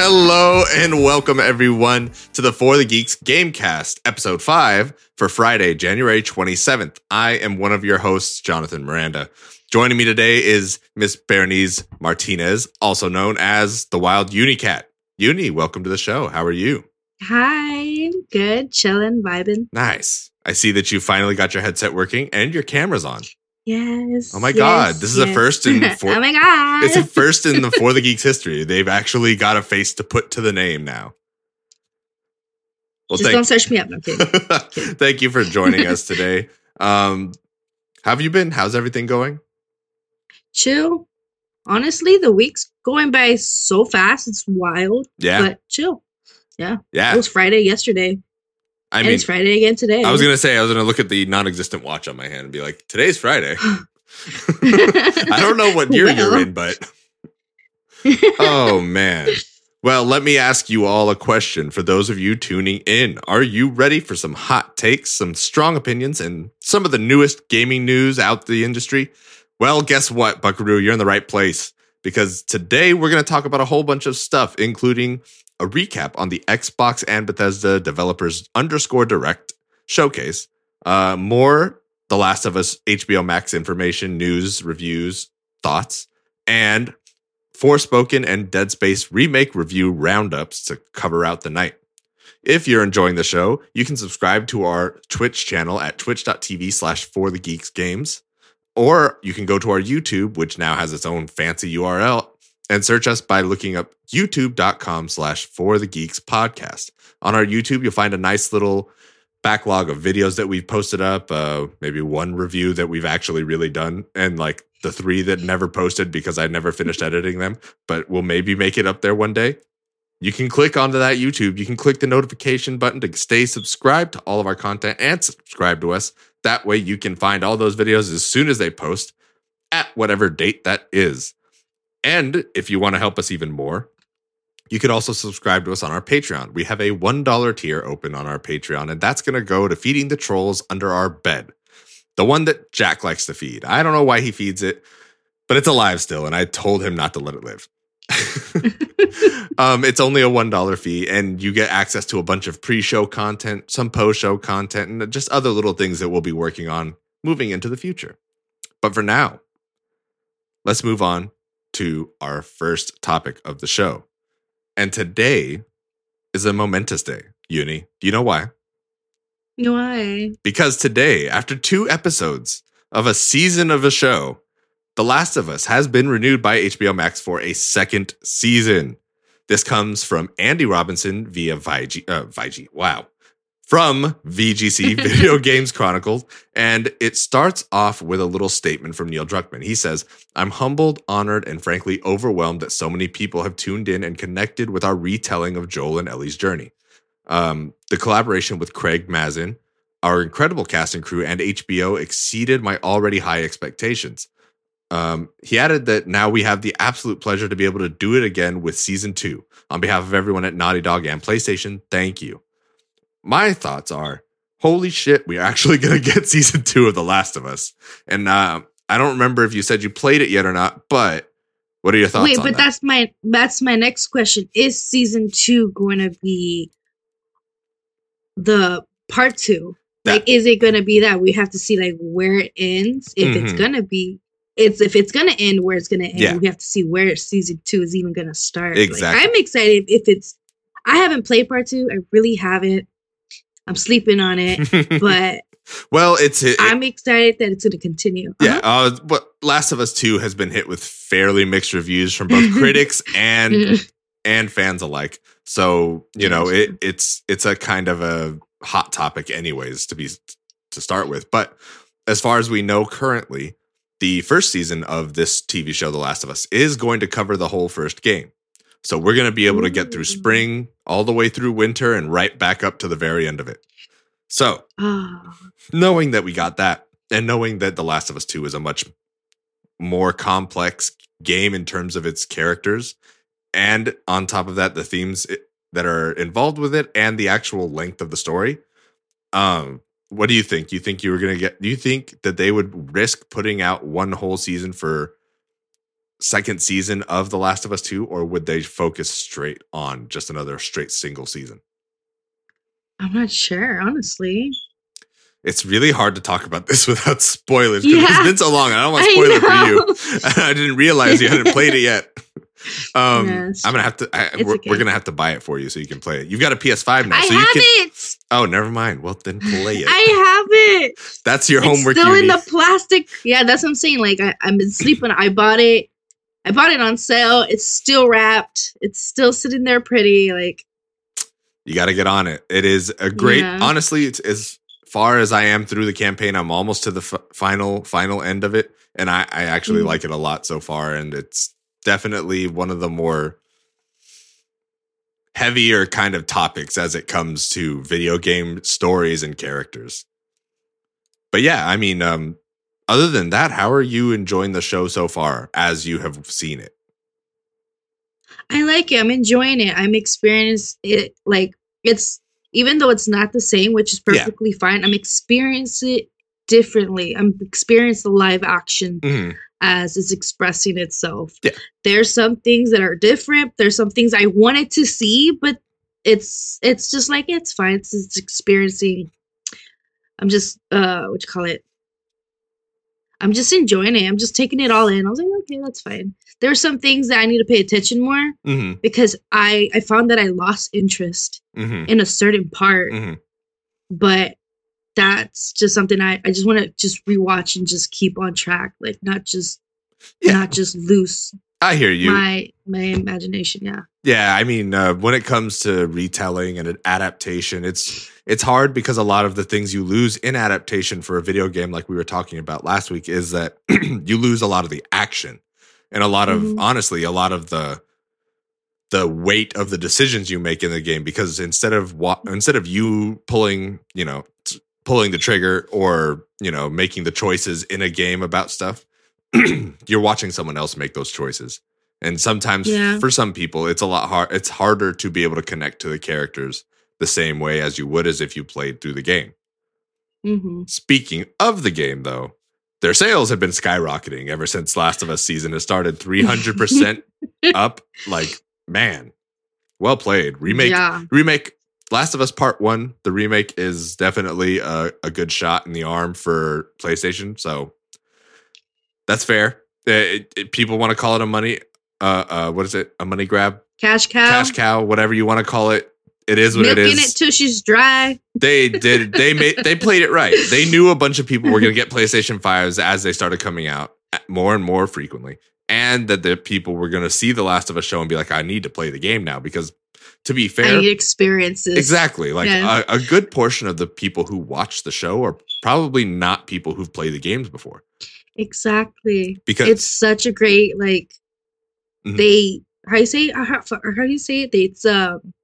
Hello and welcome everyone to the For the Geeks Gamecast, episode 5 for Friday, January 27th. I am one of your hosts, Jonathan Miranda. Joining me today is Miss Bernice Martinez, also known as the Wild Unicat. Uni, welcome to the show. How are you? Hi, good, chilling, vibing. Nice. I see that you finally got your headset working and your camera's on. Yes. Oh my yes, god, this is a first in for- oh my god. It's a first in the For the Geeks history. They've actually got a face to put to the name now. Well, Just don't search me up. I'm kidding. Thank you for joining us today. Um, how have you been? How's everything going? chill. Honestly, the week's going by so fast. It's wild. Yeah, But chill. Yeah. yeah. It was Friday yesterday. I and mean, it's Friday again today. I was gonna say I was gonna look at the non-existent watch on my hand and be like, "Today's Friday." I don't know what year you're in, but oh man. Well, let me ask you all a question for those of you tuning in. Are you ready for some hot takes, some strong opinions, and some of the newest gaming news out the industry? Well, guess what, Buckaroo? You're in the right place because today we're going to talk about a whole bunch of stuff, including a recap on the Xbox and Bethesda developers underscore direct showcase, uh, more The Last of Us HBO Max information, news, reviews, thoughts, and Forspoken and Dead Space remake review roundups to cover out the night. If you're enjoying the show, you can subscribe to our Twitch channel at twitch.tv slash for the geeks games. Or you can go to our YouTube, which now has its own fancy URL, and search us by looking up youtube.com slash for the geeks podcast. On our YouTube, you'll find a nice little backlog of videos that we've posted up, uh, maybe one review that we've actually really done, and like the three that never posted because I never finished editing them, but we'll maybe make it up there one day. You can click onto that YouTube. You can click the notification button to stay subscribed to all of our content and subscribe to us. That way you can find all those videos as soon as they post at whatever date that is. And if you want to help us even more, you could also subscribe to us on our Patreon. We have a $1 tier open on our Patreon, and that's going to go to feeding the trolls under our bed. The one that Jack likes to feed. I don't know why he feeds it, but it's alive still, and I told him not to let it live. um, it's only a $1 fee, and you get access to a bunch of pre show content, some post show content, and just other little things that we'll be working on moving into the future. But for now, let's move on to our first topic of the show. And today is a momentous day, Uni. Do you know why? Why? Because today, after two episodes of a season of a show, The Last of Us has been renewed by HBO Max for a second season. This comes from Andy Robinson via VG, uh, VG, wow, from VGC Video Games Chronicles. And it starts off with a little statement from Neil Druckmann. He says, I'm humbled, honored, and frankly overwhelmed that so many people have tuned in and connected with our retelling of Joel and Ellie's journey. Um, the collaboration with Craig Mazin, our incredible cast and crew, and HBO exceeded my already high expectations. Um, he added that now we have the absolute pleasure to be able to do it again with season two. On behalf of everyone at Naughty Dog and PlayStation, thank you. My thoughts are holy shit, we're actually going to get season two of The Last of Us. And uh, I don't remember if you said you played it yet or not, but what are your thoughts Wait, on but that? that's my that's my next question. Is season two going to be the part two? Like, is it going to be that we have to see like where it ends? If it's Mhm. going to be, it's if it's going to end where it's going to end. Yeah. We have to see where season two is even going to start. Exactly. Like, I'm excited if it's. I haven't played part two. I really haven't. I'm sleeping on it, but well, it's it, I'm excited that it's going to continue. Yeah, Uh-huh. uh, but Last of Us Two has been hit with fairly mixed reviews from both critics and and fans alike. So you know, it it's it's a kind of a hot topic, anyways, to be to start with. But as far as we know currently, the first season of this TV show, The Last of Us, is going to cover the whole first game. So we're going to be able to get through spring all the way through winter and right back up to the very end of it. So knowing that we got that and knowing that The Last of Us 2 is a much more complex game in terms of its characters and on top of that the themes that are involved with it and the actual length of the story um what do you think you think you were going to get do you think that they would risk putting out one whole season for second season of The Last of Us 2 or would they focus straight on just another straight single season? I'm not sure, honestly. It's really hard to talk about this without spoilers because Yeah. it's been so long. I don't want to spoil it for you. I didn't realize you hadn't played it yet. Um. I'm gonna have to. I, we're, okay. we're gonna have to buy it for you so you can play it. You've got a PS5 now, I so you have can. it. Oh, never mind. Well, then play it. I have it. That's your It's homework. still in Cutie. the plastic. Yeah, that's what I'm saying. Like I, I've been sleeping. I bought it. I bought it on sale. It's still wrapped. It's still sitting there pretty. Like you got to get on it. It is a great. Yeah. Honestly, it's as far as I am through the campaign. I'm almost to the f- final final end of it, and I, I actually Mhm. like it a lot so far. And it's definitely one of the more heavier kind of topics as it comes to video game stories and characters. But yeah, I mean, um, other than that, how are you enjoying the show so far as you have seen it? I like it. I'm enjoying it. I'm experiencing it. Like it's even though it's not the same, which is Yeah. perfectly fine. I'm experiencing it differently. I'm experiencing the live action Mhm. as it's expressing itself. Yeah. There's some things that are different. There's some things I wanted to see, but it's it's just like it's fine. It's, it's experiencing. I'm just uh what you call it? I'm just enjoying it. I'm just taking it all in. I was like, okay, that's fine. There are some things that I need to pay attention more Mhm. because I I found that I lost interest Mhm. in a certain part, Mhm. but that's just something I, I just want to just rewatch and just keep on track, like not just Yeah. not just loose I hear you. my my imagination. Yeah, Yeah, I mean, uh, when it comes to retelling and an adaptation, it's it's hard because a lot of the things you lose in adaptation for a video game, like we were talking about last week, is that you lose a lot of the action and a lot of Mhm. honestly a lot of the the weight of the decisions you make in the game because instead of wa- instead of you pulling you know t- pulling the trigger or you know making the choices in a game about stuff you're watching someone else make those choices. And sometimes Yeah. for some people it's a lot hard it's harder to be able to connect to the characters the same way as you would as if you played through the game. Hmm speaking of the game though their sales have been skyrocketing ever since last of us season has started 300% up. Like man well played. Remake Yeah, remake last of us part one the remake is definitely a, a good shot in the arm for playstation so that's fair Uh, it- it- people want to call it a money uh uh what is it a money grab cash cow. cash cow whatever you want to call it it is what milking it it, is till she's dry. they did they made they played it right they knew a bunch of people were going to get playstation 5s as they started coming out more and more frequently and that the people were going to see the last of us show and be like i need to play the game now because to be fair, I need experiences. exactly like Yeah. a, a good portion of the people who watch the show are probably not people who've played the games before Exactly. because It's such a great like. Mhm. They how you say uh, how, how do you say it? They, it's um.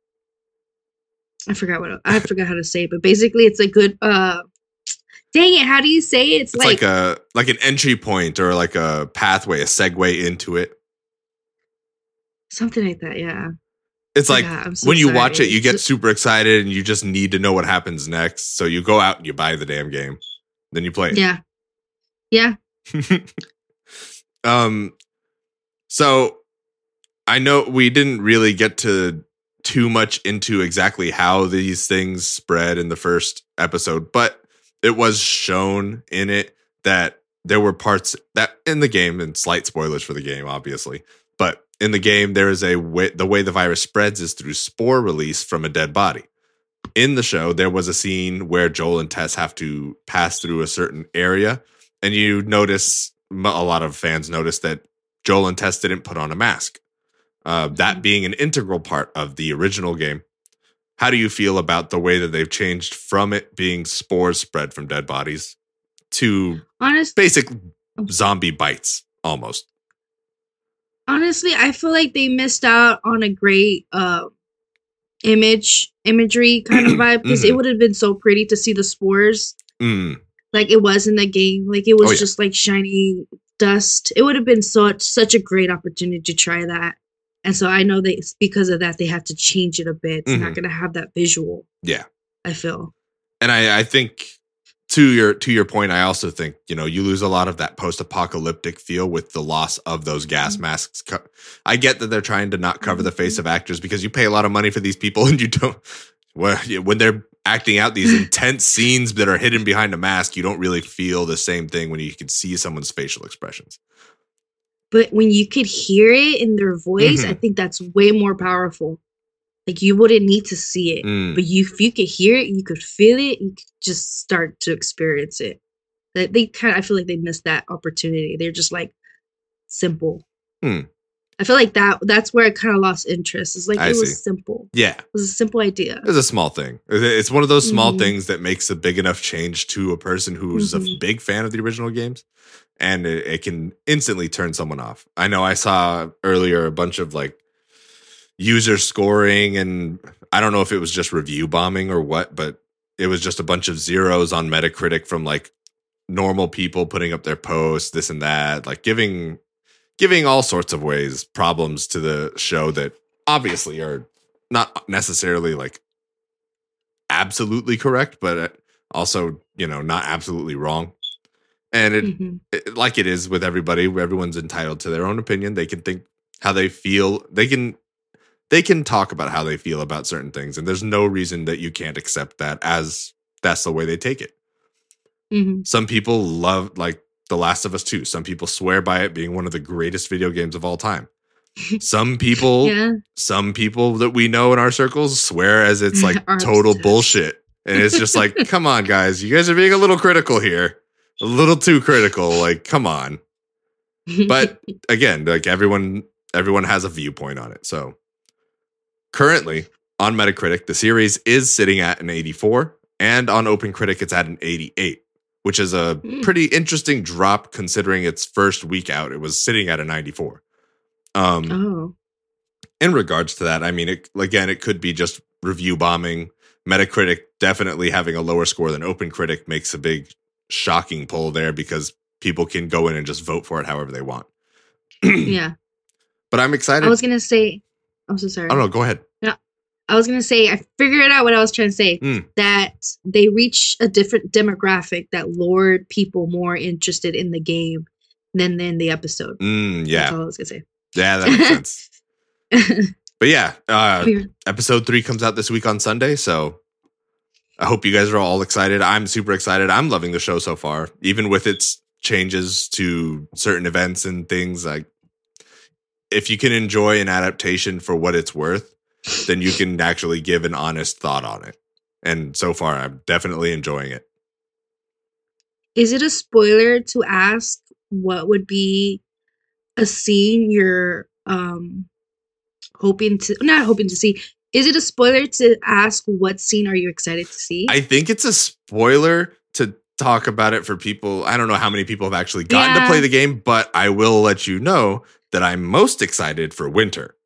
I forgot what I forgot how to say it, but basically it's a good uh. Dang it! How do you say it? It's, it's like, a like an entry point or like a pathway a segue into it something like that. Yeah. it's like Yeah, so when you watch it, you get super excited and you just need to know what happens next. So you go out and you buy the damn game, then you play it. Yeah. Yeah. um, so I know we didn't really get to too much into exactly how these things spread in the first episode, but it was shown in it that there were parts that in the game and slight spoilers for the game, obviously, but in the game there is a way the way the virus spreads is through spore release from a dead body. In the show, there was a scene where Joel and Tess have to pass through a certain area, and you notice a lot of fans notice that Joel and Tess didn't put on a mask. Uh, that Mhm. being an integral part of the original game. How do you feel about the way that they've changed from it being spores spread from dead bodies to Honest, basic zombie bites almost? honestly, I feel like they missed out on a great uh, image, imagery kind of vibe because it Mhm. would have been so pretty to see the spores Mm, like it was in the game. Like it was Oh, yeah. just like shiny dust. It would have been such such a great opportunity to try that. And so I know that it's because of that they have to change it a bit. It's not Mhm. going to have that visual. yeah. I feel. And I, I think to your to your point, I also think you know you lose a lot of that post apocalyptic feel with the loss of those gas Mhm. masks. I get that they're trying to not cover the face Mhm. of actors because you pay a lot of money for these people and you don't. Well, when they're acting out these intense scenes that are hidden behind a mask, you don't really feel the same thing when you can see someone's facial expressions. but when you could hear it in their voice, Mhm. I think that's way more powerful. Like you wouldn't need to see it, Mm. but you if you could hear it, you could feel it, you could just start to experience it. That they kind of, I feel like they missed that opportunity. They're just like simple. Hmm. I feel like that that's where I kind of lost interest. It's like I it see. was simple. Yeah, It was a simple idea. It's a small thing. It's one of those small Mhm. things that makes a big enough change to a person who's a Mhm. big fan of the original games, and it, it can instantly turn someone off. I know I saw earlier a bunch of like user scoring, and I don't know if it was just review bombing or what, but it was just a bunch of zeros on Metacritic from like normal people putting up their posts, this and that, like giving giving all sorts of ways problems to the show that obviously are not necessarily like absolutely correct, but uh, also, you know, not absolutely wrong. And it, Mhm. it- like it is with everybody, everyone's entitled to their own opinion. They can think how they feel. They can they can talk about how they feel about certain things, and there's no reason that you can't accept that as that's the way they take it. Mhm. Some people love like The Last of Us 2. Some people swear by it being one of the greatest video games of all time. Some people Yeah. some people that we know in our circles swear as it's like total bullshit. And it's just like, come on, guys, you guys are being a little critical here. A little too critical. Like, come on. But again, like everyone everyone has a viewpoint on it. So currently on Metacritic, the series is sitting at an 84, and on OpenCritic, it's at an 88, which is a Hmm. pretty interesting drop considering its first week out. It was sitting at a 94. Um, oh. in regards to that, I mean, it, again, it could be just review bombing. Metacritic definitely having a lower score than OpenCritic makes a big shocking pull there because people can go in and just vote for it however they want. Yeah. But I'm excited. I was gonna say I'm so sorry. oh no, go ahead. I was gonna say I figured it out what I was trying to say Mm. that they reach a different demographic that lured people more interested in the game than in the episode. Mm, That's yeah, all I was gonna say. yeah, that makes sense. But yeah, uh, episode three comes out this week on Sunday, so I hope you guys are all excited. I'm super excited. I'm loving the show so far, even with its changes to certain events and things. Like, if you can enjoy an adaptation for what it's worth, then you can actually give an honest thought on it. And so far, I'm definitely enjoying it. Is it a spoiler to ask what would be a scene you're um hoping to not hoping to see? Is it a spoiler to ask what scene are you excited to see? I think it's a spoiler to talk about it for people. I don't know how many people have actually gotten to play the game, but I will let you know that I'm most excited for winter.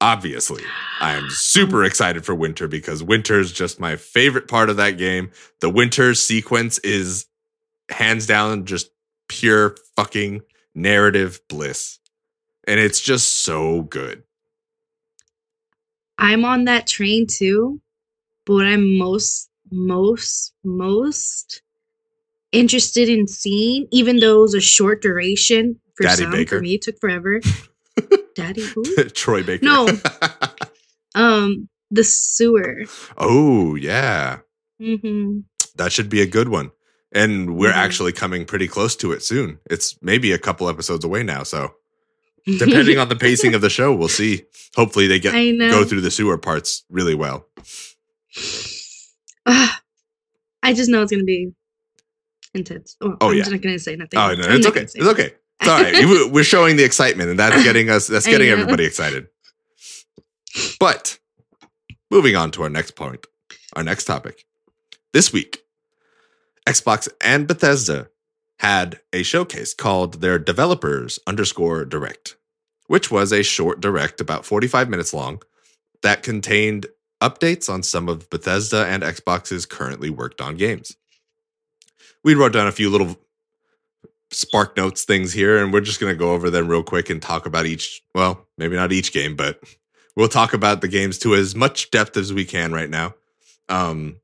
Obviously, I am super excited for winter because winter is just my favorite part of that game. The winter sequence is hands down just pure fucking narrative bliss. And it's just so good. I'm on that train too, but what I'm most, most, most interested in seeing, even though it was a short duration for Daddy some, Baker. for me it took forever. Daddy who? Troy Baker. No. Um, the sewer. oh, yeah. Mm-hmm. That should be a good one. And we're Mhm. actually coming pretty close to it soon. It's maybe a couple episodes away now. So, depending on the pacing of the show, we'll see. Hopefully, they get go through the sewer parts really well. Ah, I just know it's gonna be intense. Oh, Oh, I'm yeah. not gonna say nothing. Oh no, it's okay. It's okay. It's all right. We're showing the excitement, and that's getting us. That's getting everybody excited. But moving on to our next point, our next topic. This week, Xbox and Bethesda had a showcase called their developers underscore direct, which was a short direct about 45 minutes long that contained updates on some of Bethesda and Xbox's currently worked on games. We wrote down a few little spark notes things here, and we're just going to go over them real quick and talk about each. Well, maybe not each game, but we'll talk about the games to as much depth as we can right now. Um,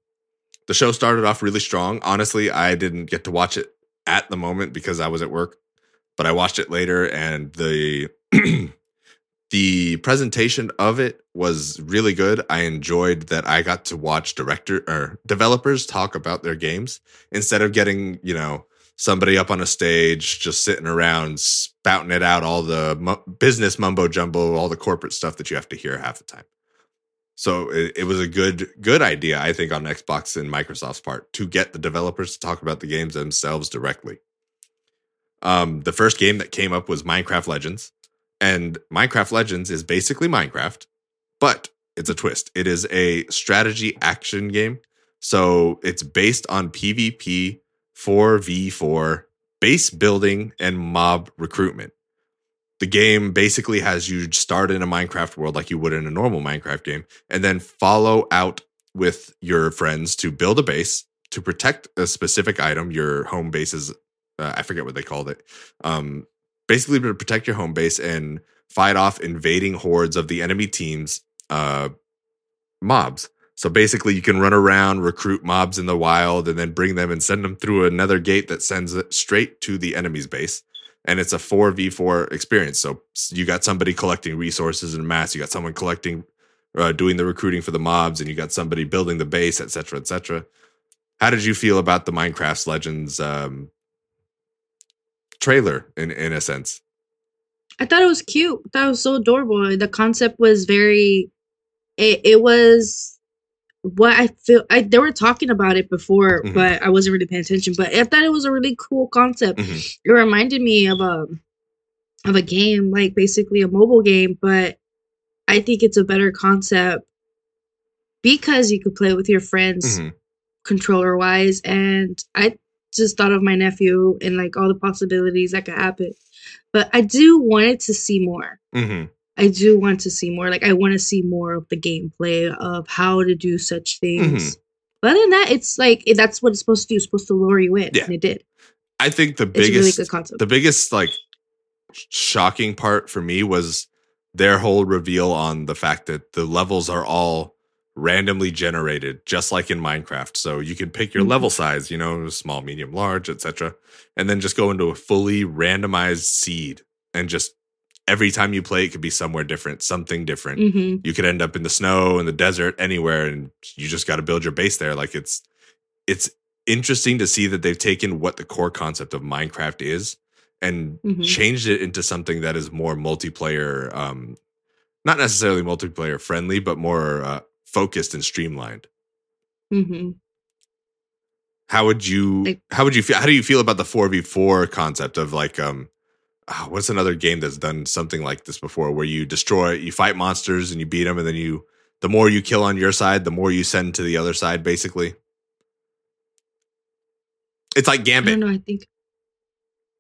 the show started off really strong. Honestly, I didn't get to watch it at the moment because I was at work, but I watched it later and the the presentation of it was really good. I enjoyed that I got to watch director or developers talk about their games instead of getting, you know, somebody up on a stage just sitting around spouting it out all the mu- business mumbo jumbo, all the corporate stuff that you have to hear half the time. So it, it was a good good idea, I think, on Xbox and Microsoft's part to get the developers to talk about the games themselves directly. Um, the first game that came up was Minecraft Legends, and Minecraft Legends is basically Minecraft, but it's a twist. It is a strategy action game, so it's based on PvP 4v4 base building and mob recruitment. The game basically has you start in a Minecraft world like you would in a normal Minecraft game, and then follow out with your friends to build a base to protect a specific item. Your home base is, uh, I forget what they called it. Um, basically, to protect your home base and fight off invading hordes of the enemy team's uh, mobs. So basically, you can run around, recruit mobs in the wild, and then bring them and send them through another gate that sends it straight to the enemy's base. And it's a 4v4 experience. So you got somebody collecting resources in mass, you got someone collecting, uh, doing the recruiting for the mobs, and you got somebody building the base, etc., etc. How did you feel about the Minecraft Legends um, trailer in in a sense? I thought it was cute. It was so adorable. The concept was very. It, it was what I feel. I they were talking about it before, Mhm. but I wasn't really paying attention. But I thought it was a really cool concept. Mhm. It reminded me of a of a game, like basically a mobile game, but I think it's a better concept because you could play with your friends Mhm. controller wise. And I just thought of my nephew and like all the possibilities that could happen. But I do wanted to see more. I do want to see more. Like I want to see more of the gameplay of how to do such things. But other than that, it's like it- that's what it's supposed to do. It's supposed to lure you in, Yeah. and it did. I think the really biggest good concept. the biggest like shocking part for me was their whole reveal on the fact that the levels are all randomly generated just like in minecraft so you can pick your Mhm. level size you know small medium large etc and then just go into a fully randomized seed and just every time you play it could be somewhere different something different hmm you could end up in the snow in the desert anywhere and you just got to build your base there like it's it's interesting to see that they've taken what the core concept of minecraft is and Mhm. changed it into something that is more multiplayer um not necessarily multiplayer friendly but more uh, focused and streamlined Mm-hmm. how would you Like- how would you feel how do you feel about the 4v4 concept of like um ah, what's another game that's done something like this before where you destroy you fight monsters and you beat them and then you the more you kill on your side the more you send to the other side basically it's like gambit don't. I think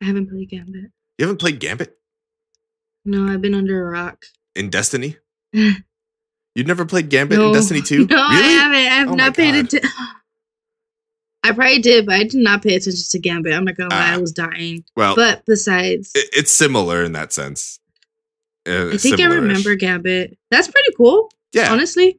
I haven't played Gambit. you haven't played gambit No, I've been under a rock. in destiny you've never played gambit in destiny 2 No, I haven't. I have Oh not paid attention. I probably did, but I did not pay attention to Gambit. I'm not gonna lie, Ah. I was dying. well But besides, it- it's similar in that sense Uh, I think I similar-ish. remember Gambit. That's pretty cool, yeah honestly.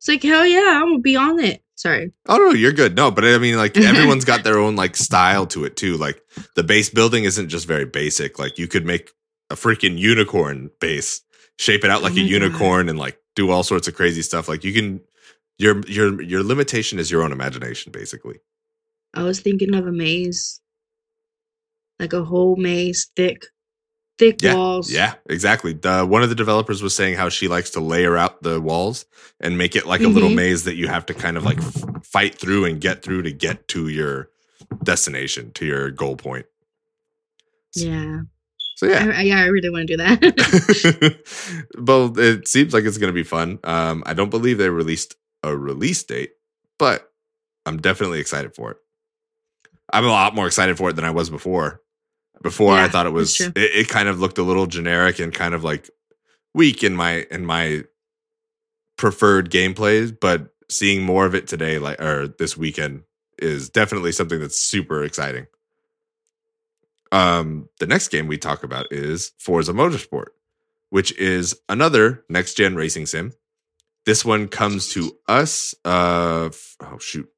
It's like hell yeah, I'm gonna be on it. Sorry. Oh no, you're good. No, but I mean, like everyone's got their own like style to it too. Like the base building isn't just very basic. Like you could make a freaking unicorn base, shape it out like Oh a my God. unicorn, and like do all sorts of crazy stuff. Like you can, your your your limitation is your own imagination, basically. I was thinking of a maze, like a whole maze, thick, thick Yeah, walls. Yeah, exactly. The one of the developers was saying how she likes to layer out the walls and make it like a little Mhm. maze that you have to kind of like f- fight through and get through to get to your destination, to your goal point. yeah, So yeah. I, yeah. I really want to do that. well, it seems like it's going to be fun. Um, I don't believe they released a release date, but I'm definitely excited for it. I'm a lot more excited for it than I was before. Before I thought it was, it, it kind of looked a little generic and kind of like weak in my in my preferred gameplays. But seeing more of it today, like or this weekend, is definitely something that's super exciting. Um, the next game we talk about is Forza Motorsport, which is another next gen racing sim. This one comes to us. Uh, oh shoot,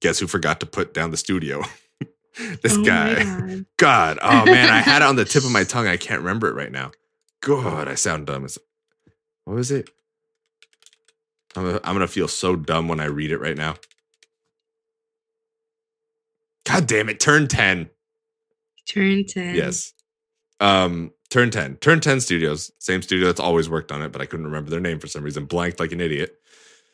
guess who forgot to put down the studio? this Oh guy. God. God. Oh man, I had it on the tip of my tongue. I can't remember it right now. God, I sound dumb. It's- What was it? I'm gonna, I'm gonna feel so dumb when I read it right now. God damn it! Turn ten. Turn 10. Yes. Um, Turn 10. Turn 10 Studios, same studio that's always worked on it, but I couldn't remember their name for some reason. Blanked like an idiot.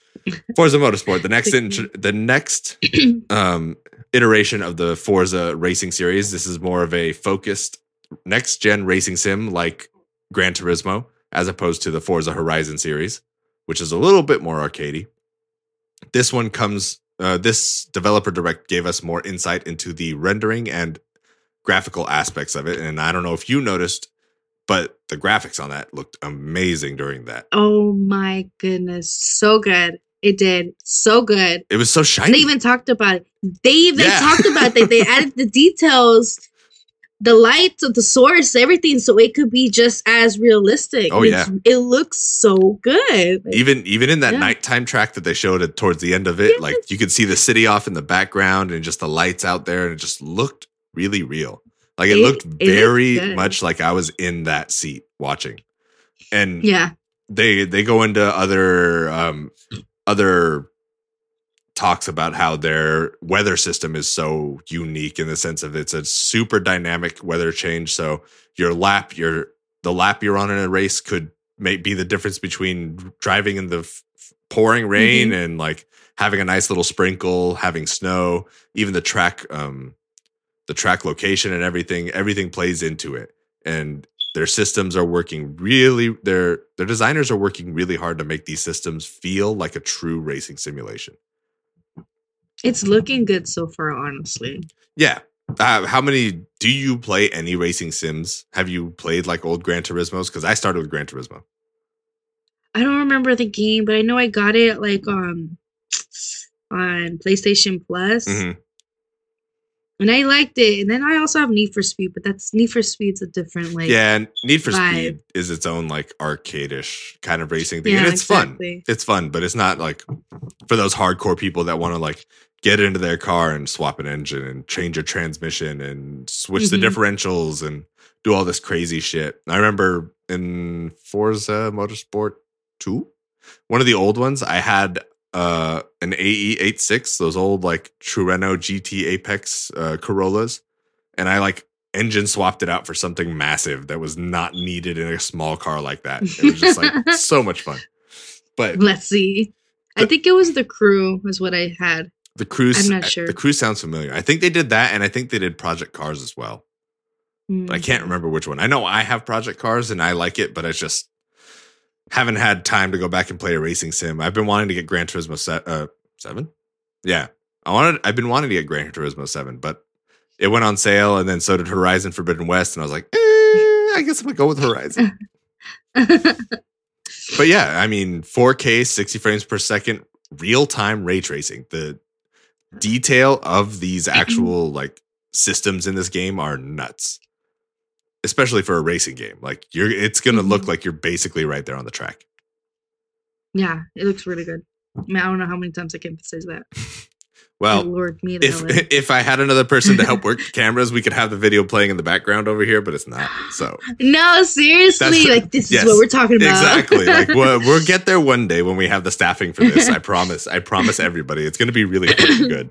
Forza Motorsport, the next the next um iteration of the Forza racing series. This is more of a focused next gen racing sim like Gran Turismo, as opposed to the Forza Horizon series, which is a little bit more arcadey. This one comes uh, this developer direct gave us more insight into the rendering and graphical aspects of it. And I don't know if you noticed, but the graphics on that looked amazing during that. Oh my goodness. So good. It did. So good. It was so shiny. they even talked about it. They even Yeah. talked about it. They added the details, the lights of the source, everything, so it could be just as realistic. Oh, it's- It looks so good. Like, even even in that Yeah. nighttime track that they showed it towards the end of it, like you could see the city off in the background and just the lights out there, and it just looked really real. Like it, It- looked very good. much like I was in that seat watching. And yeah. they they go into other um other talks about how their weather system is so unique in the sense of it's a super dynamic weather change so your lap your the lap you're on in a race could may be the difference between driving in the f- pouring rain and like having a nice little sprinkle having snow even the track um the track location and everything everything plays into it. And their systems are working really their their designers are working really hard to make these systems feel like a true racing simulation. It's looking good so far, honestly. yeah. Uh, how many do you play any racing sims? Have you played like old gran turismos? Because i started with gran turismo. I don't remember the game, but I know I got it like um on PlayStation Plus, Mhm. And I liked it. And then I also have Need for Speed, but that's Need for Speed's a different like yeah and need for vibe. speed is its own like arcade-ish kind of racing thing Yeah, and it's fun it's fun but it's not like for those hardcore people that want to like get into their car and swap an engine and change a transmission and switch the Mhm. differentials and do all this crazy shit. I remember in Forza Motorsport 2, one of the old ones, I had uh an AE 86, those old like Trueno GT Apex uh, Corollas, and I like engine swapped it out for something massive that was not needed in a small car like that. It was just like so much fun. But Let's see. I think it was the crew was what I had. The cruise. I'm not sure. The cruise sounds familiar. I think they did that, and I think they did Project Cars as well. But I Mm. can't remember which one. I know I have Project Cars, and I like it, but it's just haven't had time to go back and play a racing sim. I've been wanting to get Gran Turismo se- uh, Seven. Yeah, I wanted. I've been wanting to get Gran Turismo Seven, but it went on sale, and then so did Horizon Forbidden West, and I was like, eh, I guess I'm gonna go with Horizon. but yeah, I mean, 4K, 60 frames per second, real time ray tracing. The detail of these actual like systems in this game are nuts. Especially for a racing game. Like you're it's gonna look Mhm. like you're basically right there on the track. yeah, it looks really good. I mean, I don't know how many times I can emphasize that. Well, Lord me if if I had another person to help work cameras, we could have the video playing in the background over here, but it's not. So No, seriously, like this yes, is what we're talking about. exactly. Like we'll, we'll get there one day when we have the staffing for this. I promise. I promise everybody. It's gonna be really good.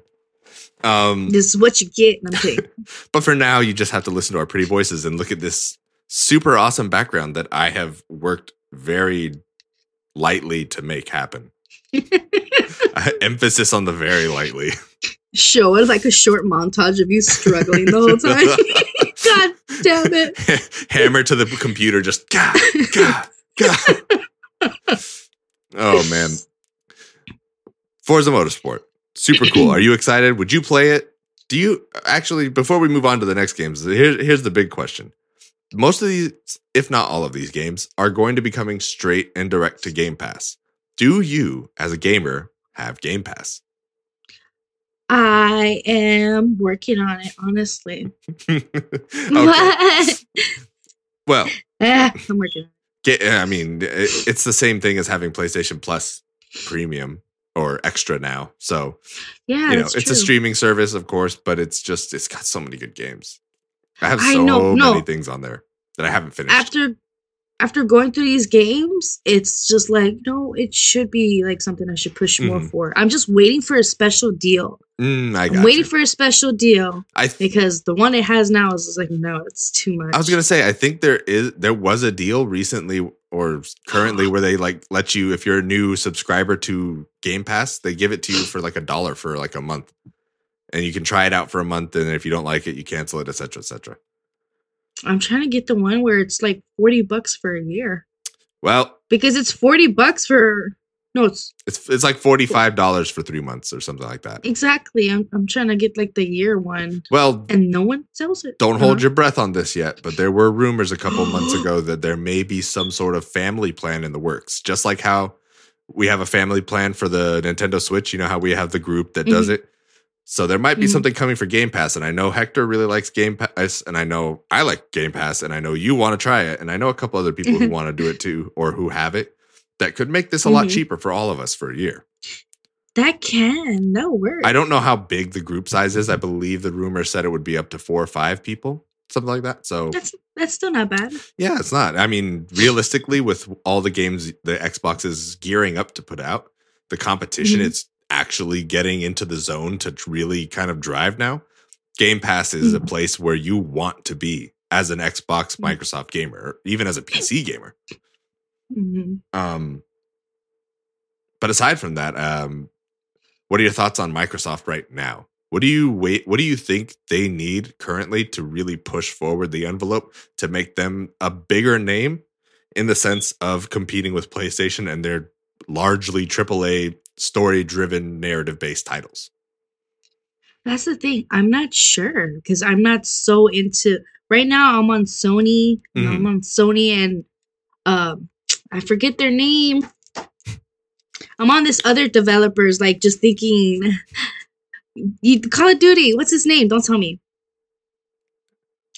Um this is what you get. I'm kidding. But for now, you just have to listen to our pretty voices and look at this super awesome background that I have worked very lightly to make happen. Emphasis on the very lightly. Show us like a short montage of you struggling the whole time. God damn it. Hammer to the computer, just God, God, God. Oh man. Forza Motorsport. Super cool. Are you excited? Would you play it? Do you actually before we move on to the next games, here, here's the big question. Most of these, if not all of these games, are going to be coming straight and direct to Game Pass. Do you, as a gamer, have Game Pass? I am working on it, honestly. Well, Ah, I'm working Get, I mean, it, it's the same thing as having PlayStation Plus Premium. Or extra now. So Yeah, you know, it's a streaming service, of course, but it's just it's got so many good games. I have I so know, many things on there that I haven't finished. After after going through these games, it's just like no, it should be like something I should push more Mhm. for. I'm just waiting for a special deal. Mm, I I'm waiting you. for a special deal I th- because the one it has now is like no, it's too much. I was gonna say I think there is there was a deal recently or currently uh-huh. where they like let you if you're a new subscriber to Game Pass, they give it to you for like a dollar for like a month. And you can try it out for a month, and if you don't like it, you cancel it, etc., etc. I'm trying to get the one where it's like 40 bucks for a year Well, because it's 40 bucks for no, it's it's it's like forty five dollars for three months or something like that. exactly. I'm I'm trying to get like the year one Well, and no one sells it. don't hold Uh-huh. your breath on this yet, but there were rumors a couple months ago that there may be some sort of family plan in the works. Just like how we have a family plan for the Nintendo Switch, you know how we have the group that does it. So there might be Mhm. something coming for Game Pass, and I know Hector really likes Game Pass, and I know I like Game Pass, and I know you want to try it, and I know a couple other people who want to do it too, or who have it. That could make this a lot Mhm. cheaper for all of us for a year. That can no work. I don't know how big the group size is. I believe the rumor said it would be up to four or five people, something like that. So That's that's still not bad. Yeah, it's not. I mean, realistically, with all the games the Xbox is gearing up to put out, the competition Mhm. it's actually getting into the zone to really kind of drive now. Game Pass is a Mhm. place where you want to be as an Xbox, Mhm. Microsoft gamer, even as a PC gamer. Hmm Um, but aside from that, um, what are your thoughts on Microsoft right now? What do you wait? What do you think they need currently to really push forward the envelope to make them a bigger name in the sense of competing with PlayStation and their largely AAA story-driven narrative-based titles? That's the thing. I'm not sure because I'm not so into right now. I'm on Sony. Mhm. I'm on Sony and um, I forget their name. I'm on this other developers like just thinking. You Call of Duty. What's his name? Don't tell me.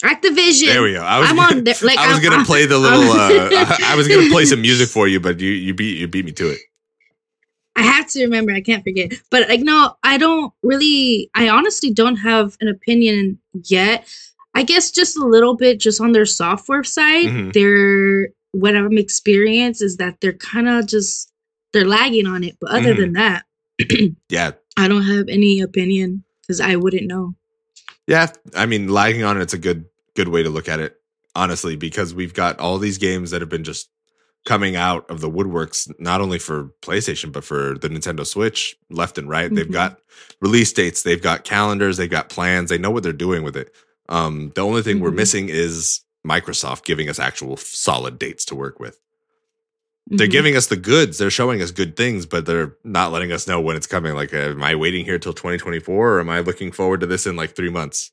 Activision. There we go. I was I'm gonna, on there, like, I was I'm- gonna play the little. I'm- Uh, I was gonna play some music for you, but you you beat you beat me to it. I have to remember. I can't forget. But like, no, I don't really. I honestly don't have an opinion yet. I guess just a little bit, just on their software side. Mhm. They're what I'm experienced is that they're kind of just they're lagging on it. But other Mhm. than that, Yeah, I don't have any opinion because I wouldn't know. Yeah, I mean, lagging on it's a good good way to look at it, honestly, because we've got all these games that have been just coming out of the woodworks, not only for PlayStation but for the Nintendo Switch, left and right. They've Mhm. got release dates, they've got calendars, they've got plans, they know what they're doing with it. Um, the only thing we're Mhm. missing is Microsoft giving us actual solid dates to work with. They're Mhm. giving us the goods, they're showing us good things, but they're not letting us know when it's coming. Like, am I waiting here till 2024 or am I looking forward to this in like three months?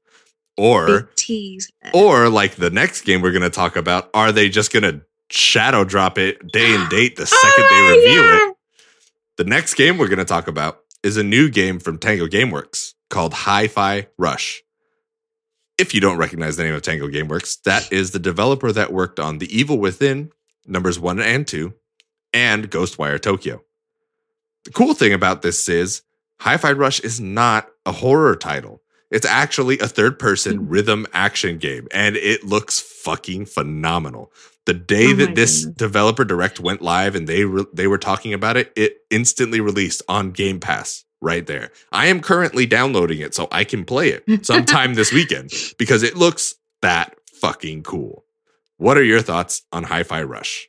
Or tease. or like the next game we're going to talk about, are they just going to shadow drop it day and date the second they Oh, reveal yeah. it? The next game we're going to talk about is a new game from Tango Gameworks called Hi-Fi Rush. If you don't recognize the name of Tango Gameworks, that is the developer that worked on The Evil Within numbers 1 and 2 and Ghostwire Tokyo. The cool thing about this is Hi-Fi Rush is not a horror title. It's actually a third person Mhm. rhythm action game and it looks fucking phenomenal. The day Oh that this goodness. developer direct went live and they re- they were talking about it, it instantly released on Game Pass right there. I am currently downloading it so I can play it sometime this weekend because it looks that fucking cool. What are your thoughts on Hi-Fi Rush?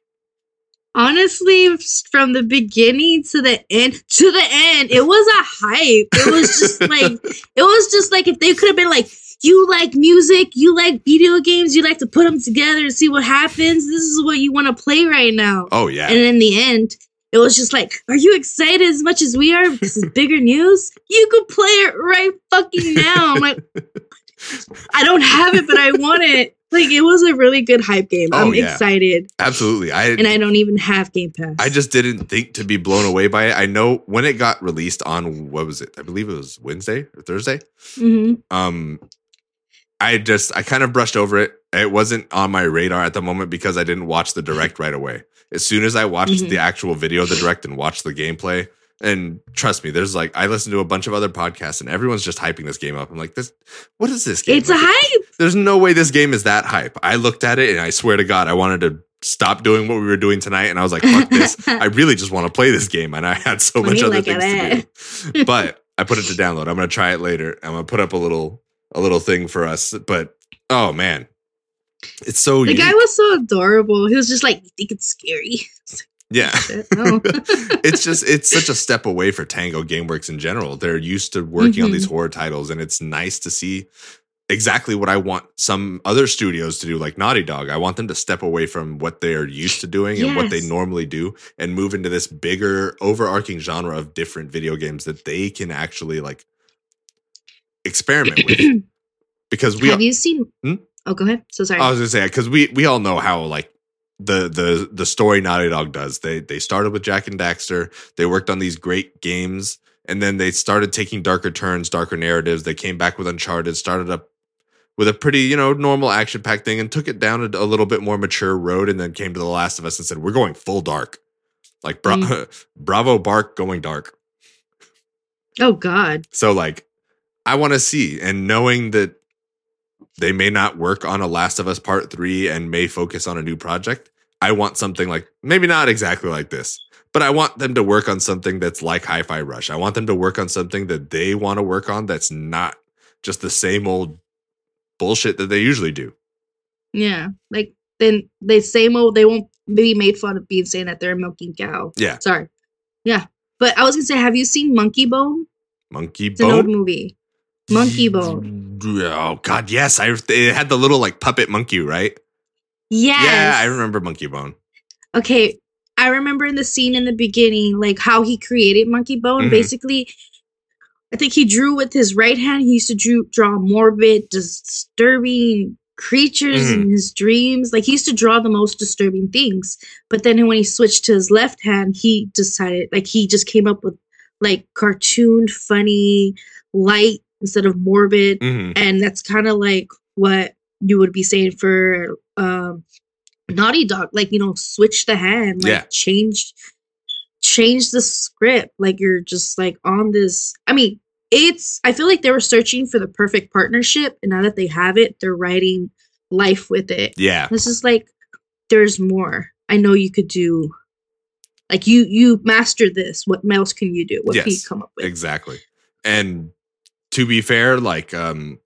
honestly from the beginning to the end to the end it was a hype it was just like it was just like if they could have been like you like music you like video games you like to put them together and see what happens this is what you want to play right now Oh yeah. and in the end it was just like are you excited as much as we are This is bigger news you could play it right fucking now i'm like i don't have it but i want it like it was a really good hype game Oh, i'm yeah. excited Absolutely. I and I don't even have Game Pass. I just didn't think to be blown away by it. I know when it got released on what was it? I believe it was Wednesday or Thursday. hmm Um I just I kind of brushed over it. It wasn't on my radar at the moment because I didn't watch the direct right away. As soon as I watched Mhm. the actual video of the direct and watched the gameplay, And trust me, there's like I listen to a bunch of other podcasts and everyone's just hyping this game up. I'm like, this what is this game? It's a hype. There's no way this game is that hype. I looked at it and I swear to God, I wanted to stop doing what we were doing tonight. And I was like, fuck this. I really just want to play this game. And I had so Let much other things to do. But I put it to download. I'm gonna try it later. I'm gonna put up a little a little thing for us. But oh man. It's so The unique. guy was so adorable. He was just like, "You think it's scary?" yeah. It's just it's such a step away for Tango Gameworks in general. They're used to working on Mhm. these horror titles, and it's nice to see exactly what I want some other studios to do, like Naughty Dog. I want them to step away from what they're used to doing and what they normally do, and move into this bigger, overarching genre of different video games that they can actually like experiment with. Because we, Have you seen? Hmm? Oh, go ahead. So sorry. I was gonna say because we we all know how like the the the story Naughty Dog does. They they started with Jak and Daxter. They worked on these great games, and then they started taking darker turns, darker narratives. They came back with Uncharted, started up with a pretty you know normal action packed thing, and took it down a, a little bit more mature road, and then came to The Last of Us and said we're going full dark, like bra- Mm. Bravo Bark going dark. oh God. So like I want to see and knowing that they may not work on a Last of Us Part 3 and may focus on a new project, I want something like maybe not exactly like this, but I want them to work on something that's like Hi-Fi Rush. I want them to work on something that they want to work on that's not just the same old bullshit that they usually do. Yeah. Like then they same old. They won't be made fun of being saying that they're a milking cow. Yeah. Sorry. Yeah. But I was gonna say, have you seen Monkey Bone? Monkey Bone. It's an old movie. Monkey Bone. Oh god, yes. I it had the little like puppet monkey, right? Yes. Yeah, I remember Monkey Bone. okay i remember in the scene in the beginning like how he created monkey bone Mhm. basically i think he drew with his right hand he used to drew, draw morbid disturbing creatures Mm-hmm. in his dreams like he used to draw the most disturbing things but then when he switched to his left hand he decided like he just came up with like cartoon funny light instead of morbid Mhm. and that's kind of like what you would be saying for um naughty dog like you know switch the hand like Yeah. change change the script like you're just like on this i mean it's i feel like they were searching for the perfect partnership and now that they have it they're writing life with it Yeah. this is like there's more i know you could do like you you mastered this what else can you do what can you come up with Exactly. And to be fair, like um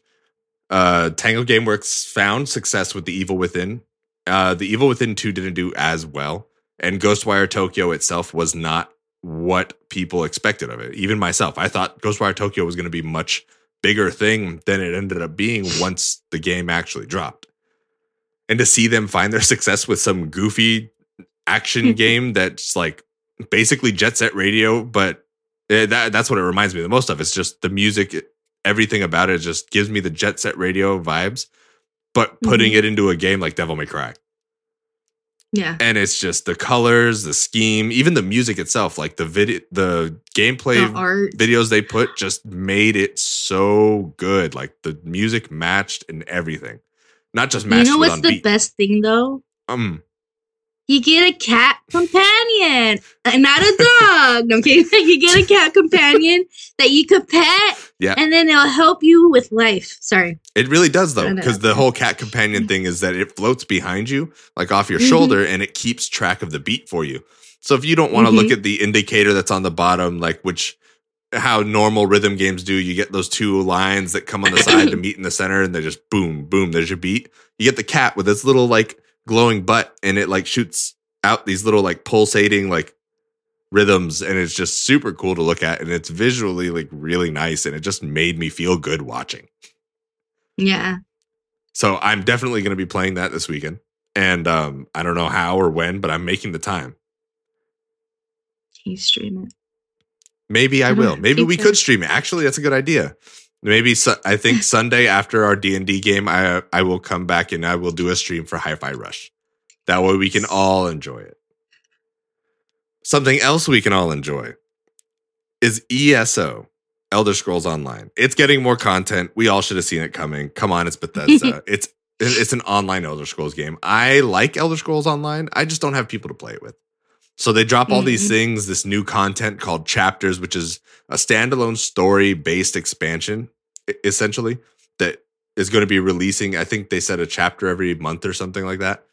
uh Tango Gameworks found success with The Evil Within. Uh The Evil Within 2 didn't do as well. And Ghostwire Tokyo itself was not what people expected of it. Even myself. I thought Ghostwire Tokyo was gonna be much bigger thing than it ended up being once the game actually dropped. And to see them find their success with some goofy action game that's like basically Jet Set Radio, but eh, that that's what it reminds me the most of. It's just the music, everything about it just gives me the Jet Set Radio vibes, but putting Mhm. it into a game like Devil May Cry. yeah And it's just the colors, the scheme, even the music itself, like the video, the gameplay the art videos they put just made it so good. Like the music matched and everything. Not just matched. you know what's the beat. best thing though Um, you get a cat companion, uh, not a dog. No, I'm kidding. You get a cat companion that you could pet, Yeah. and then it'll help you with life. Sorry. It really does though, because the whole cat companion thing is that it floats behind you, like off your Mhm. shoulder, and it keeps track of the beat for you. So if you don't want to look Mhm. at the indicator that's on the bottom, like which how normal rhythm games do, you get those two lines that come on the side to meet in the center, and they just boom, boom, there's your beat. You get the cat with its little like glowing butt, and it like shoots out these little like pulsating like rhythms, and it's just super cool to look at, and it's visually like really nice, and it just made me feel good watching. Yeah. So I'm definitely going to be playing that this weekend. And um, I don't know how or when, but I'm making the time. Can you stream it? Maybe I I will. Maybe we so. could stream it. Actually, that's a good idea. Maybe su- I think Sunday after our D and D game, I I will come back and I will do a stream for Hi-Fi Rush. That way we can all enjoy it. Something else we can all enjoy is ESO, Elder Scrolls Online. It's getting more content. We all should have seen it coming. Come on, it's Bethesda. it's it's an online Elder Scrolls game. I like Elder Scrolls Online. I just don't have people to play it with. So they drop all these Mhm. things, this new content called chapters, which is a standalone story based expansion, essentially, that is going to be releasing. I think they said a chapter every month or something like that.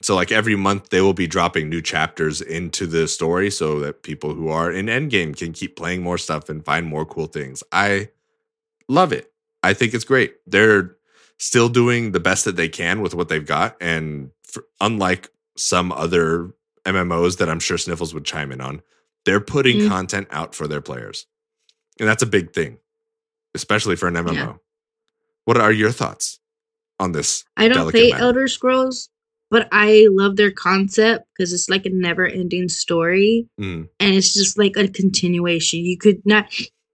So, like every month, they will be dropping new chapters into the story so that people who are in Endgame can keep playing more stuff and find more cool things. I love it. I think it's great. They're still doing the best that they can with what they've got. And for, unlike some other MMOs that I'm sure Sniffles would chime in on, they're putting Mm. content out for their players. And that's a big thing, especially for an MMO. Yeah. What are your thoughts on this? I don't play matter. Elder Scrolls, but I love their concept because it's like a never-ending story, Mm, and it's just like a continuation. You could not,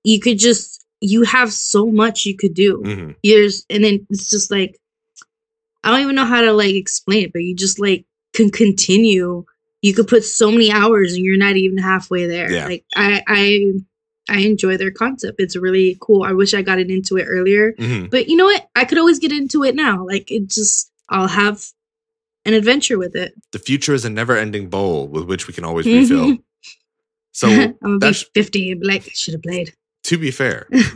you could just, you have so much you could do. mhm. Years, and then it's just like, I don't even know how to like explain it, but you just like can continue. You could put so many hours, and you're not even halfway there. Yeah. Like I, I, I enjoy their concept. It's really cool. I wish I got into it earlier. Mhm. But you know what? I could always get into it now. Like it just I'll have an adventure with it. The future is a never ending bowl with which we can always refill. So, I'm gonna be 50 and be like, I should have played. to be fair, you're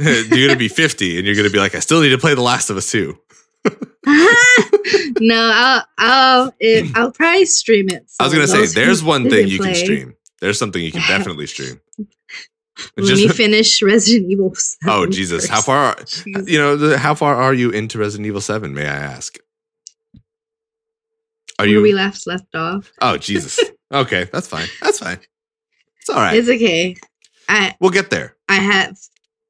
going to be 50 and you're going to be like, I still need to play The Last of Us 2. no, I'll I'll it, I'll probably stream it. I was going to say, there's one thing you can stream. There's something you can definitely stream. Let Just- me finish Resident Evil. 7 oh, Jesus. How far are, you know, how far are you into Resident Evil 7, may I ask? Are Where you? we left left off? oh, Jesus. Okay, that's fine. That's fine. It's all right. It's okay. I we'll get there. I have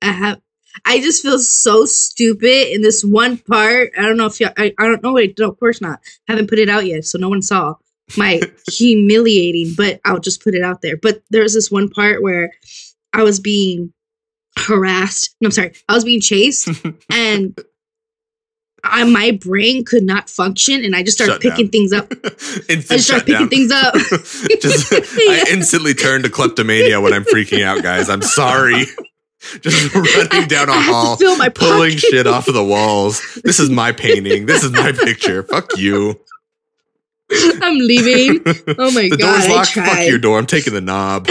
I have I just feel so stupid in this one part. I don't know if you I, I don't know wait, no, of course not. haven't put it out yet, so no one saw my humiliating, but I'll just put it out there. But there's this one part where I was being harassed. No, I'm sorry. I was being chased and I, my brain could not function and I just started Shut down. picking things up. I just started picking shutdown. things up. just I instantly turn to kleptomania when I'm freaking out, guys. I'm sorry. Just running down a hall, pulling pocket. shit off of the walls. This is my painting. This is my picture. Fuck you. I'm leaving. Oh my the god. The door's locked. Fuck your door. I'm taking the knob.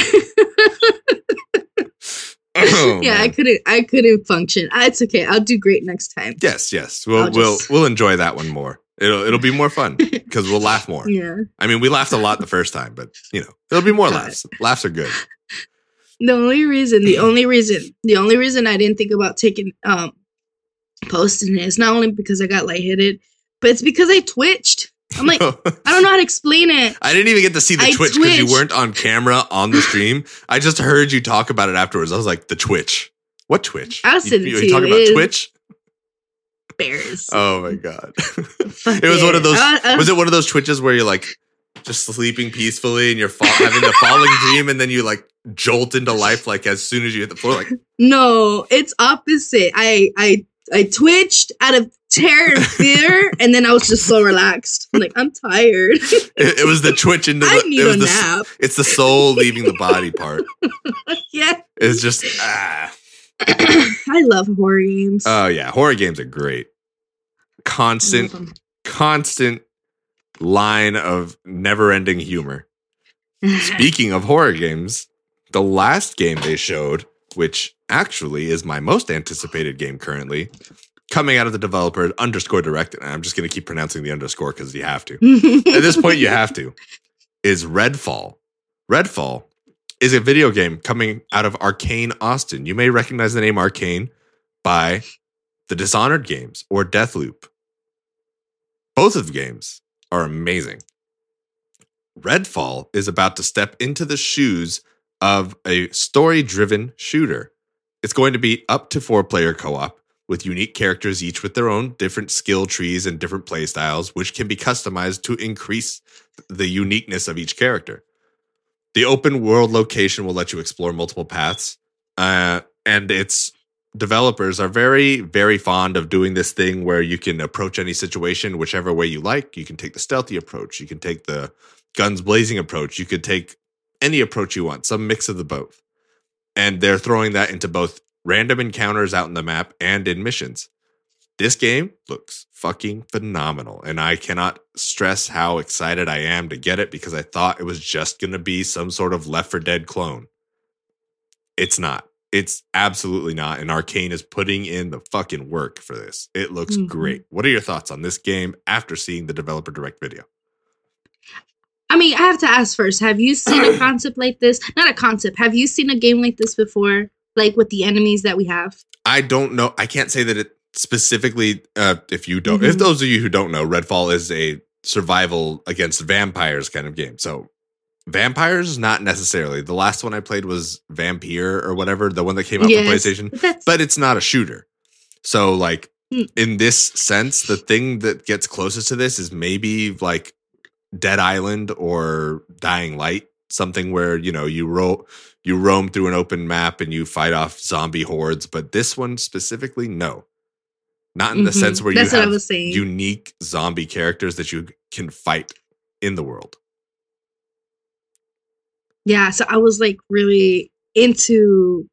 Oh, yeah, I couldn't. I couldn't function. Ah, It's okay. I'll do great next time. Yes, yes. We'll I'll we'll we'll enjoy that one more. It'll it'll be more fun because we'll laugh more. Yeah. I mean, we laughed a lot the first time, but you know, there'll be more laughs. Laughs are good. The only reason, the only reason, the only reason I didn't think about taking um posting it is not only because I got lightheaded, but it's because I twitched. I'm like, I don't know how to explain it. I didn't even get to see the I Twitch because you weren't on camera on the stream. I just heard you talk about it afterwards. I was like, the Twitch. What Twitch? I'll You- send it you, to you talking about Twitch? Bears. Oh my god! It was one of those. I- I- Was it one of those Twitches where you're like just sleeping peacefully and you're fall, having the falling dream, and then you like jolt into life like as soon as you hit the floor? Like No, it's opposite. I I I twitched out of terror and fear, and then I was just so relaxed. I'm like, I'm tired. it, it was the Twitch into the. I need it was a the, nap. It's the soul leaving the body part. yeah. It's just ah. I love horror games. Oh yeah, horror games are great. Constant, constant line of never-ending humor. Speaking of horror games, the last game they showed, which actually is my most anticipated game currently, coming out of the developer underscore direct, and I'm just going to keep pronouncing the underscore because you have to. At this point, you have to. Is Redfall. Redfall is a video game coming out of Arcane Austin. You may recognize the name Arcane by the Dishonored games or Deathloop. Both of the games are amazing. Redfall is about to step into the shoes of a story driven shooter. It's going to be up to four player co op with unique characters, each with their own different skill trees and different play styles, which can be customized to increase the uniqueness of each character. The open world location will let you explore multiple paths, uh, and its developers are very, very fond of doing this thing where you can approach any situation whichever way you like. You can take the stealthy approach, you can take the guns blazing approach, you could take any approach you want, some mix of the both. And they're throwing that into both random encounters out in the map and in missions. This game looks fucking phenomenal, and I cannot stress how excited I am to get it because I thought it was just going to be some sort of Left 4 Dead clone. It's not. It's absolutely not. And Arcane is putting in the fucking work for this. It looks Mhm. great. What are your thoughts on this game after seeing the developer direct video? I mean, I have to ask first. Have you seen a concept like this? Not a concept. Have you seen a game like this before? Like with the enemies that we have? I don't know. I can't say that it specifically. Uh, if you don't, if Mhm. those of you who don't know, Redfall is a survival against vampires kind of game. So vampires, not necessarily. The last one I played was Vampyr or whatever, the one that came out Yes. for PlayStation. But it's not a shooter. So like Hmm. in this sense, the thing that gets closest to this is maybe like Dead Island or Dying Light, something where you know you ro- you roam through an open map and you fight off zombie hordes. But this one specifically, no, not in the Mhm. sense where that's you have unique zombie characters that you can fight in the world. Yeah, so I was like really into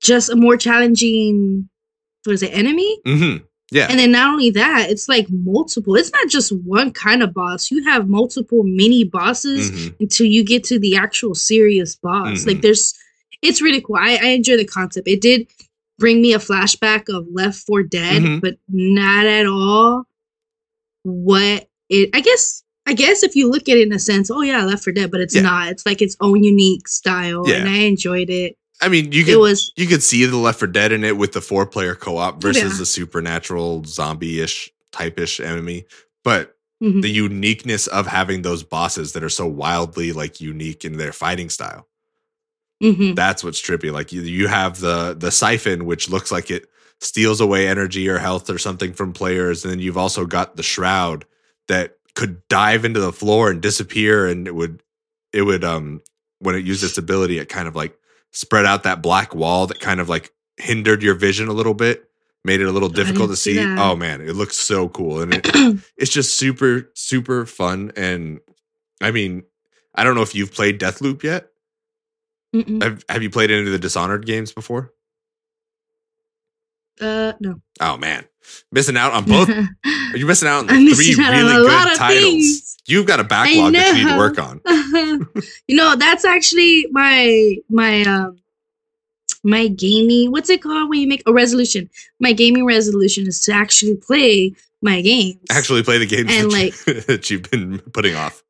just a more challenging what is it, enemy? hmm Yeah, And then not only that, it's like multiple. It's not just one kind of boss. You have multiple mini bosses Mhm. until you get to the actual serious boss. Mhm. Like there's it's really cool. I, I enjoy the concept. It did bring me a flashback of Left 4 Dead, Mhm. but not at all what it I guess I guess if you look at it in a sense, oh yeah, Left 4 Dead, but it's Yeah. not. It's like its own unique style. Yeah. And I enjoyed it. I mean you It could was you could see the Left 4 Dead in it with the four player co op versus Yeah. the supernatural zombie ish type ish enemy, but mhm. the uniqueness of having those bosses that are so wildly like unique in their fighting style. Mhm. That's what's trippy. Like you, you have the the siphon, which looks like it steals away energy or health or something from players, and then you've also got the shroud that could dive into the floor and disappear, and it would it would um when it used its ability, it kind of like spread out that black wall that kind of like hindered your vision a little bit, made it a little difficult to see that. Oh man, it looks so cool, and it, it's just super super fun. And I mean, I don't know if you've played Deathloop yet. Have Have you played any of the Dishonored games before? Uh no. Oh man, missing out on both. Are You're missing out on like, three on really a good titles. things. You've got a backlog that you need to work on. you know, that's actually my my um my gaming what's it called when you make a resolution? My gaming resolution is to actually play my games. Actually, play the games And, that, you, that you've been putting off.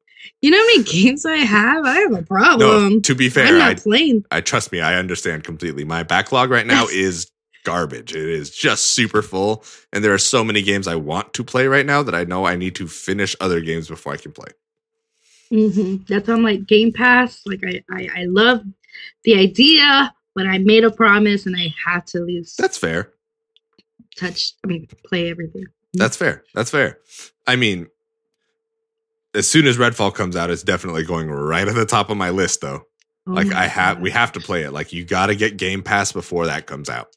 you know how many games I have? I have a No, problem. to be fair, I'm not I, playing. I trust me. I understand completely. My backlog right now is garbage. It is just super full, and there are so many games I want to play right now that I know I need to finish other games before I can play. hmm That's on like Game Pass. Like I, I I love the idea, but I made a promise and I have to least That's fair. touch. I mean, play everything. That's fair. That's fair. I mean, as soon as Redfall comes out, it's definitely going right at the top of my list, though. Oh like I have, we have to play it. Like you got to get Game Pass before that comes out.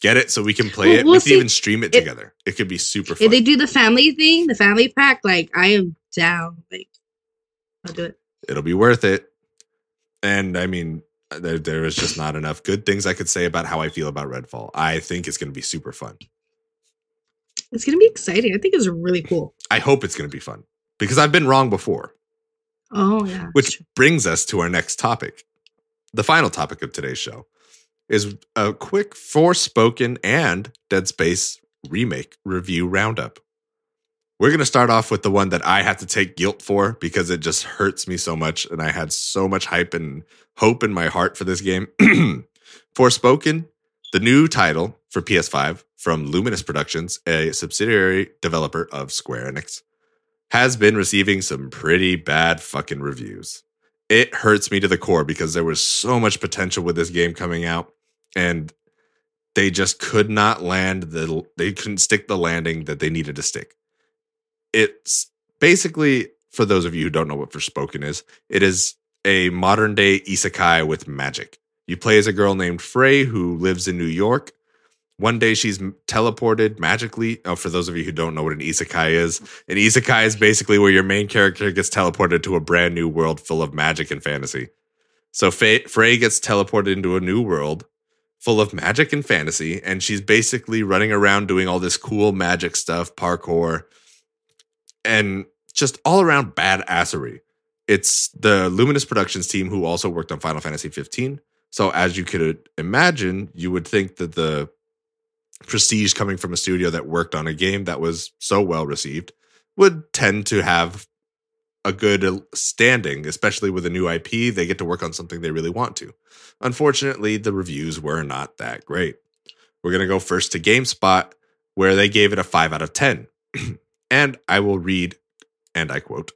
Get it so we can play Well, it. we'll we can see. even stream it If- together. It could be super fun. If they do the family thing, the family pack, like I am down. Like I'll do it. It'll be worth it. And I mean, there, there is just not enough good things I could say about how I feel about Redfall. I think it's going to be super fun. It's gonna be exciting. I think it's really cool. I hope it's going to be fun because I've been wrong before. Oh yeah. Which brings us to our next topic. The final topic of today's show is a quick Forspoken and Dead Space remake review roundup. We're going to start off with the one that I have to take guilt for because it just hurts me so much. And I had so much hype and hope in my heart for this game. Forspoken, the new title for PS5 from Luminous Productions, a subsidiary developer of Square Enix, has been receiving some pretty bad fucking reviews. It hurts me to the core because there was so much potential with this game coming out and they just could not land the they couldn't stick the landing that they needed to stick. It's basically for those of you who don't know what Forspoken is, it is a modern day isekai with magic. You play as a girl named Frey who lives in New York. One day she's teleported magically. Oh, for those of you who don't know what an isekai is, an isekai is basically where your main character gets teleported to a brand new world full of magic and fantasy. So Frey gets teleported into a new world full of magic and fantasy, and she's basically running around doing all this cool magic stuff, parkour, and just all around badassery. It's the Luminous Productions team who also worked on Final Fantasy 15. So, as you could imagine, you would think that the prestige coming from a studio that worked on a game that was so well received would tend to have a good standing, especially with a new IP. They get to work on something they really want to. Unfortunately, the reviews were not that great. We're going to go first to GameSpot, where they gave it a 5 out of 10. and I will read, and I quote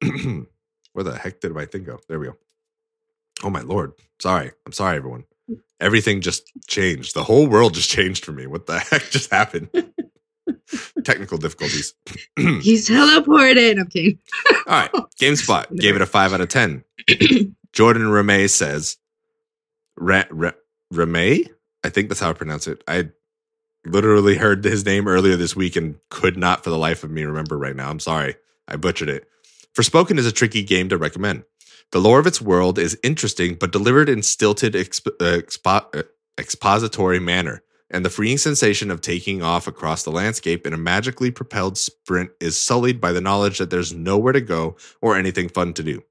Where the heck did my thing go? There we go. Oh, my Lord. Sorry. I'm sorry, everyone. Everything just changed. The whole world just changed for me. What the heck just happened? Technical difficulties. He's teleported. Kidding. All right. GameSpot gave it a 5 out of 10. Jordan Ramée says, Ra- Ra- Ramée? I think that's how I pronounce it. I literally heard his name earlier this week and could not for the life of me remember right now. I'm sorry. I butchered it. Forspoken is a tricky game to recommend. The lore of its world is interesting, but delivered in stilted exp- uh, expo- uh, expository manner, and the freeing sensation of taking off across the landscape in a magically propelled sprint is sullied by the knowledge that there's nowhere to go or anything fun to do.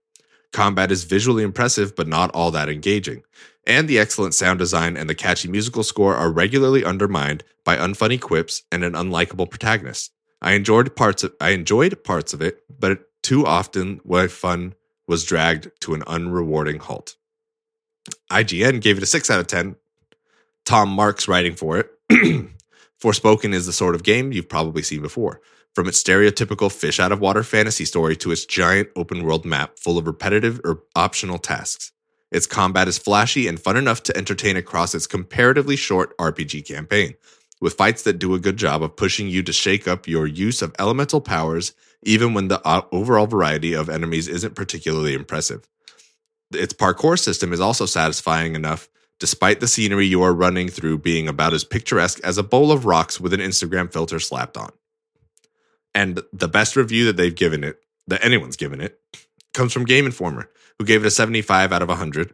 Combat is visually impressive, but not all that engaging. And the excellent sound design and the catchy musical score are regularly undermined by unfunny quips and an unlikable protagonist. I enjoyed parts of I enjoyed parts of it, but too often my fun was dragged to an unrewarding halt. IGN gave it a 6 out of 10. Tom Marks writing for it. Forspoken is the sort of game you've probably seen before. From its stereotypical fish out of water fantasy story to its giant open world map full of repetitive or optional tasks. Its combat is flashy and fun enough to entertain across its comparatively short RPG campaign, with fights that do a good job of pushing you to shake up your use of elemental powers, even when the uh, overall variety of enemies isn't particularly impressive. Its parkour system is also satisfying enough, despite the scenery you are running through being about as picturesque as a bowl of rocks with an Instagram filter slapped on. And the best review that they've given it, that anyone's given it, comes from Game Informer, who gave it a 75 out of 100.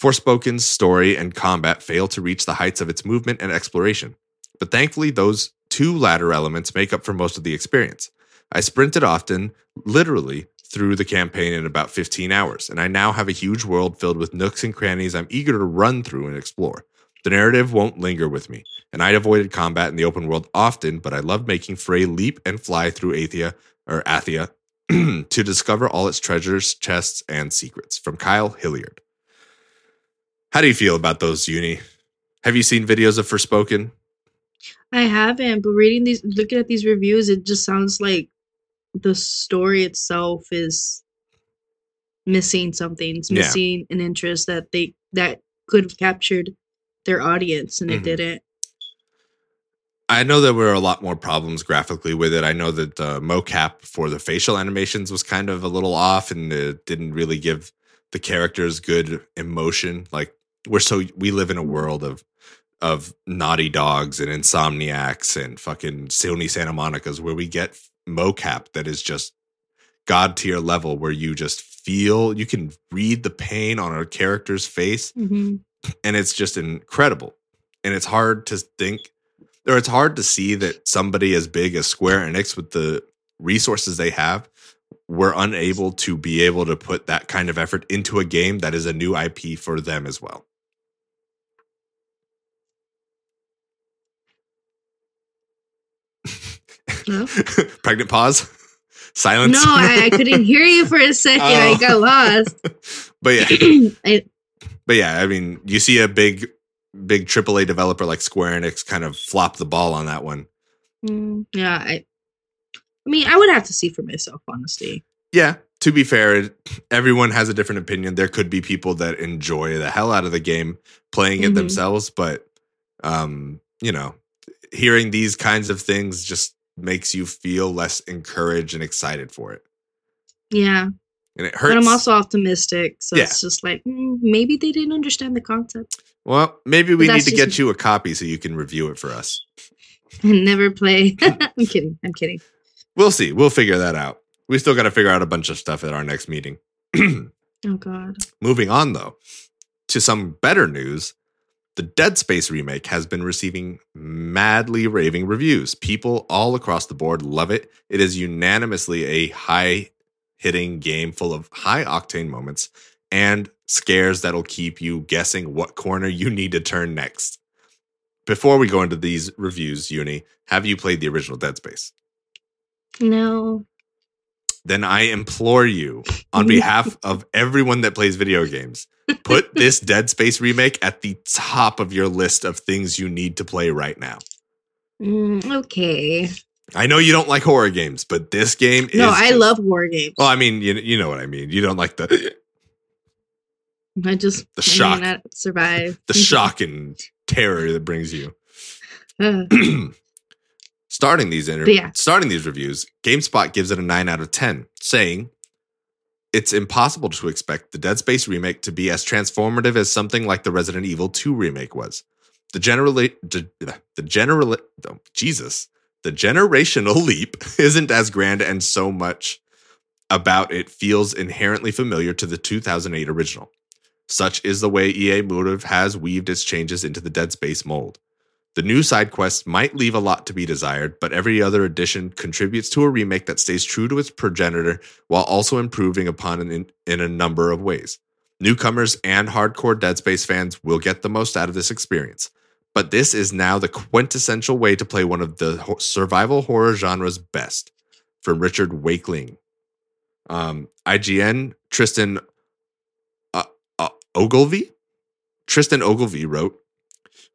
Forspoken's story and combat fail to reach the heights of its movement and exploration, but thankfully, those two latter elements make up for most of the experience. I sprinted often, literally, through the campaign in about 15 hours, and I now have a huge world filled with nooks and crannies I'm eager to run through and explore. The narrative won't linger with me, and I'd avoided combat in the open world often, but I loved making Frey leap and fly through Athia or Athia to discover all its treasures, chests, and secrets. From Kyle Hilliard. How do you feel about those, Uni? Have you seen videos of Forspoken? I haven't, but reading these, looking at these reviews, it just sounds like the story itself is missing something. It's Yeah. missing an interest that they that could have captured their audience, and Mhm. it didn't. I know there were a lot more problems graphically with it. I know that the mocap for the facial animations was kind of a little off and it didn't really give the characters good emotion. Like we're so we live in a world of of naughty dogs and insomniacs and fucking Sony Santa Monica's where we get mocap that is just god tier level where you just feel you can read the pain on a character's face Mm-hmm. and it's just incredible. And it's hard to think, or it's hard to see that somebody as big as Square Enix, with the resources they have, were unable to be able to put that kind of effort into a game that is a new IP for them as well. No, Pregnant pause, silence. no I, I couldn't hear you for a second. I Oh. got lost. but yeah, I, but yeah, I mean, you see a big, big AAA developer like Square Enix kind of flop the ball on that one. mm, yeah, I. I mean, I would have to see for myself, honestly. Yeah, to be fair, everyone has a different opinion. There could be people that enjoy the hell out of the game playing it Mhm. themselves, but um, you know, hearing these kinds of things just makes you feel less encouraged and excited for it. Yeah, And it hurts. but I'm also optimistic, so Yeah. it's just like mm, maybe they didn't understand the concept well, maybe we need to get you a copy so you can review it for us. and never play. I'm kidding. I'm kidding. We'll see. We'll figure that out. We still got to figure out a bunch of stuff at our next meeting. Oh God. Moving on, though, to some better news. The Dead Space remake has been receiving madly raving reviews. People all across the board love it. It is unanimously a high hitting game full of high octane moments and scares that'll keep you guessing what corner you need to turn next. Before we go into these reviews, Uni, have you played the original Dead Space? No. Then I implore you, on behalf of everyone that plays video games, put this Dead Space remake at the top of your list of things you need to play right now. Mm, okay. I know you don't like horror games, but this game No, I just- love horror games. Well, I mean, you, you know what I mean. You don't like the I just the I shock. survive. the shock and terror that brings you. Starting these inter- But yeah. starting these reviews, GameSpot gives it a 9 out of 10, saying it's impossible to expect the Dead Space remake to be as transformative as something like the Resident Evil 2 remake was. The generally the, the general oh, Jesus, the generational leap isn't as grand and so much about it feels inherently familiar to the 2008 original. Such is the way EA Motive has weaved its changes into the Dead Space mold. The new side quests might leave a lot to be desired, but every other addition contributes to a remake that stays true to its progenitor while also improving upon it in, in a number of ways. Newcomers and hardcore Dead Space fans will get the most out of this experience, but this is now the quintessential way to play one of the survival horror genre's best. From Richard Wakeling. Um, IGN, Tristan uh, uh, Ogilvie? Tristan Ogilvie wrote,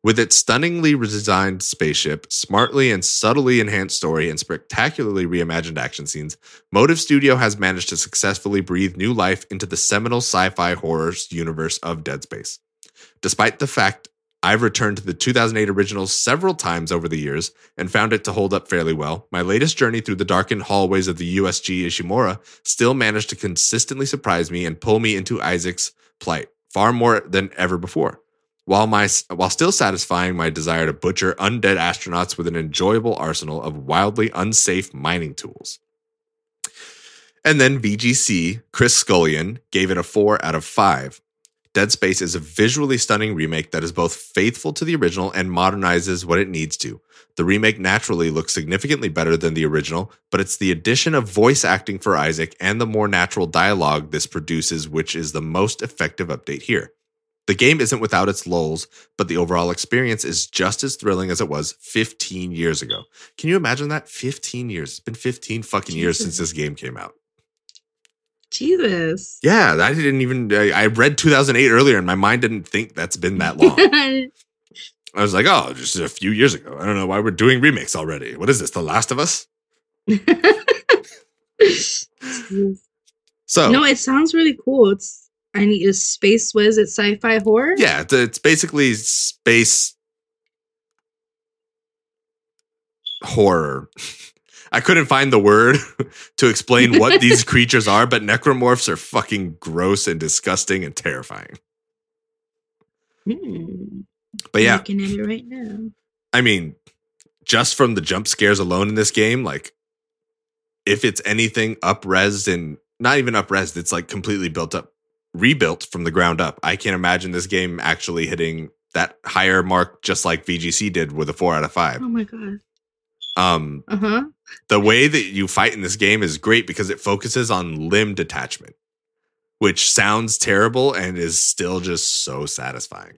with its stunningly redesigned spaceship, smartly and subtly enhanced story, and spectacularly reimagined action scenes, Motive Studio has managed to successfully breathe new life into the seminal sci fi horror universe of Dead Space. Despite the fact I've returned to the 2008 original several times over the years and found it to hold up fairly well, my latest journey through the darkened hallways of the USG Ishimura still managed to consistently surprise me and pull me into Isaac's plight far more than ever before while my while still satisfying my desire to butcher undead astronauts with an enjoyable arsenal of wildly unsafe mining tools. And then VGC Chris Scullion gave it a 4 out of 5. Dead Space is a visually stunning remake that is both faithful to the original and modernizes what it needs to. The remake naturally looks significantly better than the original, but it's the addition of voice acting for Isaac and the more natural dialogue this produces which is the most effective update here. The game isn't without its lulls, but the overall experience is just as thrilling as it was 15 years ago. Can you imagine that? 15 years. It's been 15 fucking years since this game came out. Jesus. Yeah, I didn't even. I I read 2008 earlier, and my mind didn't think that's been that long. I was like, oh, just a few years ago. I don't know why we're doing remakes already. What is this? The Last of Us? So no, it sounds really cool. It's I need a space. Was it sci-fi horror? yeah, it's, basically space horror. I couldn't find the word to explain what these creatures are, but necromorphs are fucking gross and disgusting and terrifying. Hmm. But yeah, looking at it right now. I mean, just from the jump scares alone in this game, like if it's anything upresed and not even upresed, it's like completely built up, rebuilt from the ground up. I can't imagine this game actually hitting that higher mark just like VGC did with a four out of five. Oh my god. Um, Uh huh. the way that you fight in this game is great because it focuses on limb detachment, which sounds terrible and is still just so satisfying.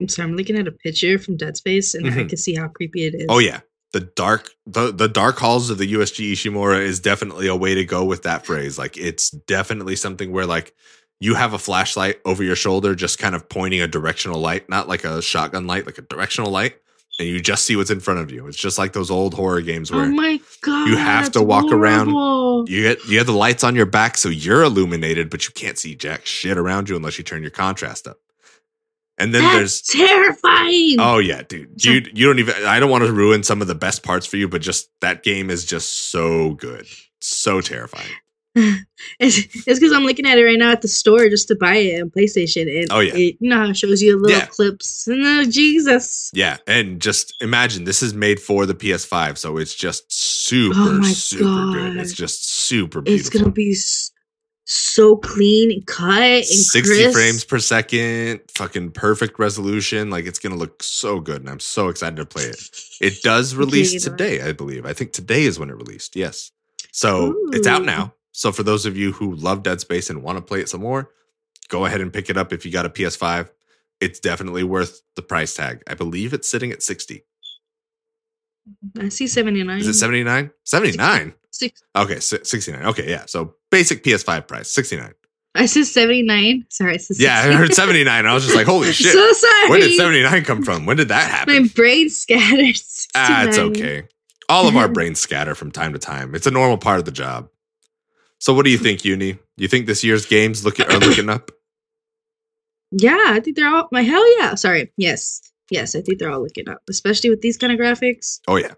I'm sorry. I'm looking at a picture from Dead Space, and I Mhm. can see how creepy it is. Oh yeah. The dark the, the dark halls of the USG Ishimura is definitely a way to go with that phrase. Like it's definitely something where like you have a flashlight over your shoulder just kind of pointing a directional light, not like a shotgun light, like a directional light, and you just see what's in front of you. It's just like those old horror games Oh where my god. you have to walk around- horrible. you get you have the lights on your back so you're illuminated, but you can't see jack shit around you unless you turn your contrast up. And then there's terrifying. Oh yeah, dude. You you don't even I don't want to ruin some of the best parts for you, but just that game is just so good. So terrifying. It's because I'm looking at it right now at the store just to buy it on PlayStation, and Oh, yeah. it, you know how it shows you little Yeah. clips. No, Jesus. Yeah, and just imagine this is made for the PS5, so it's just super Oh super good. It's just super beautiful. It's gonna be. So clean cut and 60 crisp. frames per second, fucking perfect resolution. Like it's gonna look so good, and I'm so excited to play it. It does release it. today, I believe. I think today is when it released. Yes. So it's out now. So for those of you who love Dead Space and want to play it some more, go ahead and pick it up if you got a PS5. It's definitely worth the price tag. I believe it's sitting at 60. I see 79. Is it 79? 79. Six, Okay, 69. Okay, yeah. So basic PS5 price, 69. I said 79. Sorry, I said Yeah, I heard 79. I was just like, holy shit. So sorry. When did 79 come from? When did that happen? My brain scattered. Ah, it's okay. All of our brains scatter from time to time. It's a normal part of the job. So, what do you think, Uni? You think this year's games look are looking up? Yeah, I think they're all my hell yeah. Sorry. Yes. Yes, I think they're all looking up, especially with these kind of graphics. Oh yeah.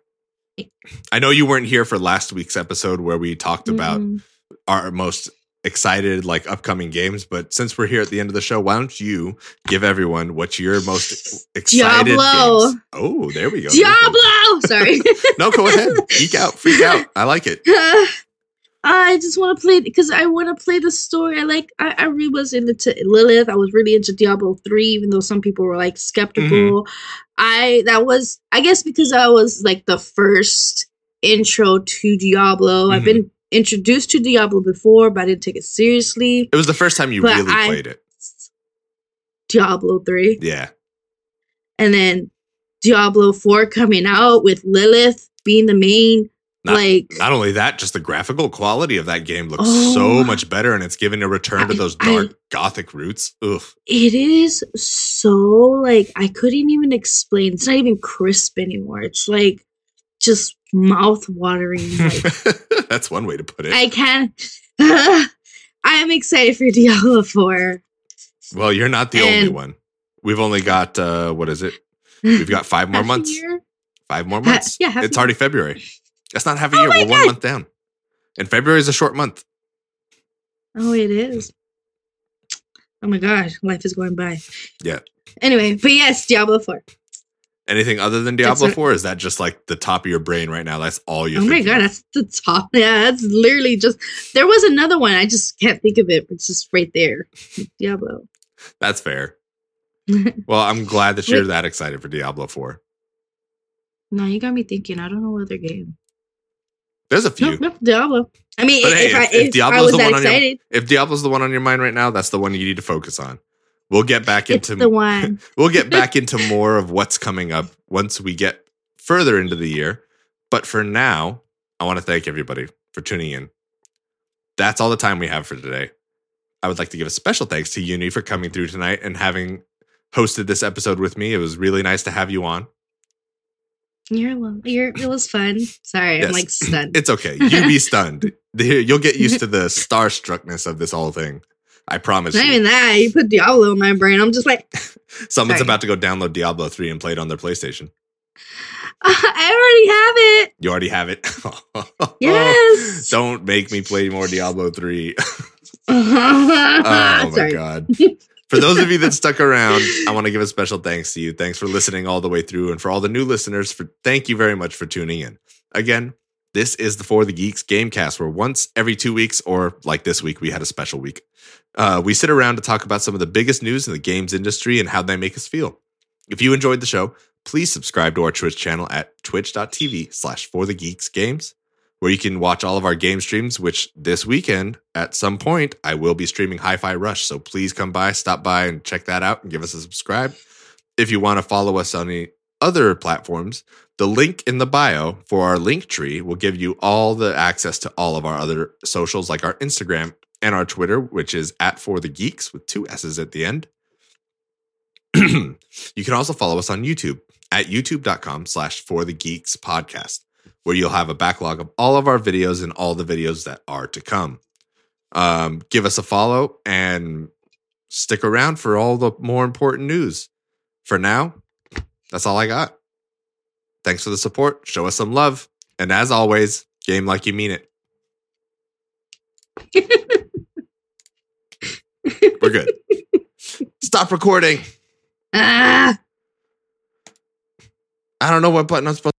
I know you weren't here for last week's episode where we talked about Mm. Our most excited like upcoming games, but since we're here at the end of the show, why don't you give everyone what your most excited Diablo. games- Oh, there we go. Diablo! Sorry. No, go ahead. Geek out, freak out. I like it. I just want to play because I want to play the story. I like. I, I really was into t- Lilith. I was really into Diablo three, even though some people were like skeptical. I that was I guess because I was like the first intro to Diablo. I've Mhm. been introduced to Diablo before, but I didn't take it seriously. It was the first time you But really I- played it. Diablo three, Yeah. and then Diablo four coming out with Lilith being the main. Not- like Not only that, just the graphical quality of that game looks Oh. so much better, and it's giving a return to I- those I- dark gothic roots. Ugh. It is so like I couldn't even explain. It's not even crisp anymore. It's like just mouth watering. Like That's one way to put it. I can't. I am excited for Diablo Four. well, you're not the only one. We've only got uh what is it? We've got five more months. Five more Ha- months. yeah, it's already February. That's not half a Oh year. We're one month down. And February is a short month. Oh, it is. Oh my gosh, life is going by. Yeah. Anyway, but yes, Diablo Four. Anything other than Diablo 4? Is that just like the top of your brain right now? That's all you're Oh my god, of? that's the top. Yeah, that's literally just. There was another one. I just can't think of it. It's just right there. Diablo. That's fair. Well, I'm glad that you're Wait. that excited for Diablo 4. no, you got me thinking. I don't know other game. There's a few. Nope, nope, Diablo. I mean, if, hey, if, I, if- if if I was the that one on your- excited, If Diablo's the one on your mind right now, that's the one you need to focus on. We'll get back into it's the one. we'll get back into more of what's coming up once we get further into the year. But for now, I want to thank everybody for tuning in. That's all the time we have for today. I would like to give a special thanks to Uni for coming through tonight and having hosted this episode with me. It was really nice to have you on. You're, you're, it was fun. Sorry, Yes. I'm like stunned. It's okay. You be stunned. You'll get used to the starstruckness of this whole thing. I promise Not you. even that. You put Diablo in my brain. I'm just like, Someone's Sorry. about to go download Diablo 3 and play it on their PlayStation. I already have it. You already have it. Yes. Don't make me play more Diablo 3. oh my god. For those of you that stuck around, I want to give a special thanks to you. Thanks for listening all the way through and for all the new listeners for thank you very much for tuning in. Again, this is the For the Geeks Gamecast where once every 2 weeks or like this week we had a special week. Uh, we sit around to talk about some of the biggest news in the games industry and how they make us feel. If you enjoyed the show, please subscribe to our Twitch channel at twitch.tv slash for the geeks games, where you can watch all of our game streams, which this weekend at some point I will be streaming Hi-Fi Rush. So please come by, stop by and check that out and give us a subscribe. If you want to follow us on any other platforms, the link in the bio for our link tree will give you all the access to all of our other socials like our Instagram and our Twitter, which is at for the geeks with two S's at the end. you can also follow us on YouTube at youtube.com slash for the geeks podcast, where you'll have a backlog of all of our videos and all the videos that are to come. Um, give us a follow and stick around for all the more important news. For now, that's all I got. Thanks for the support. Show us some love. And as always, game like you mean it. We're good. Stop recording. Ah. I don't know what button I'm supposed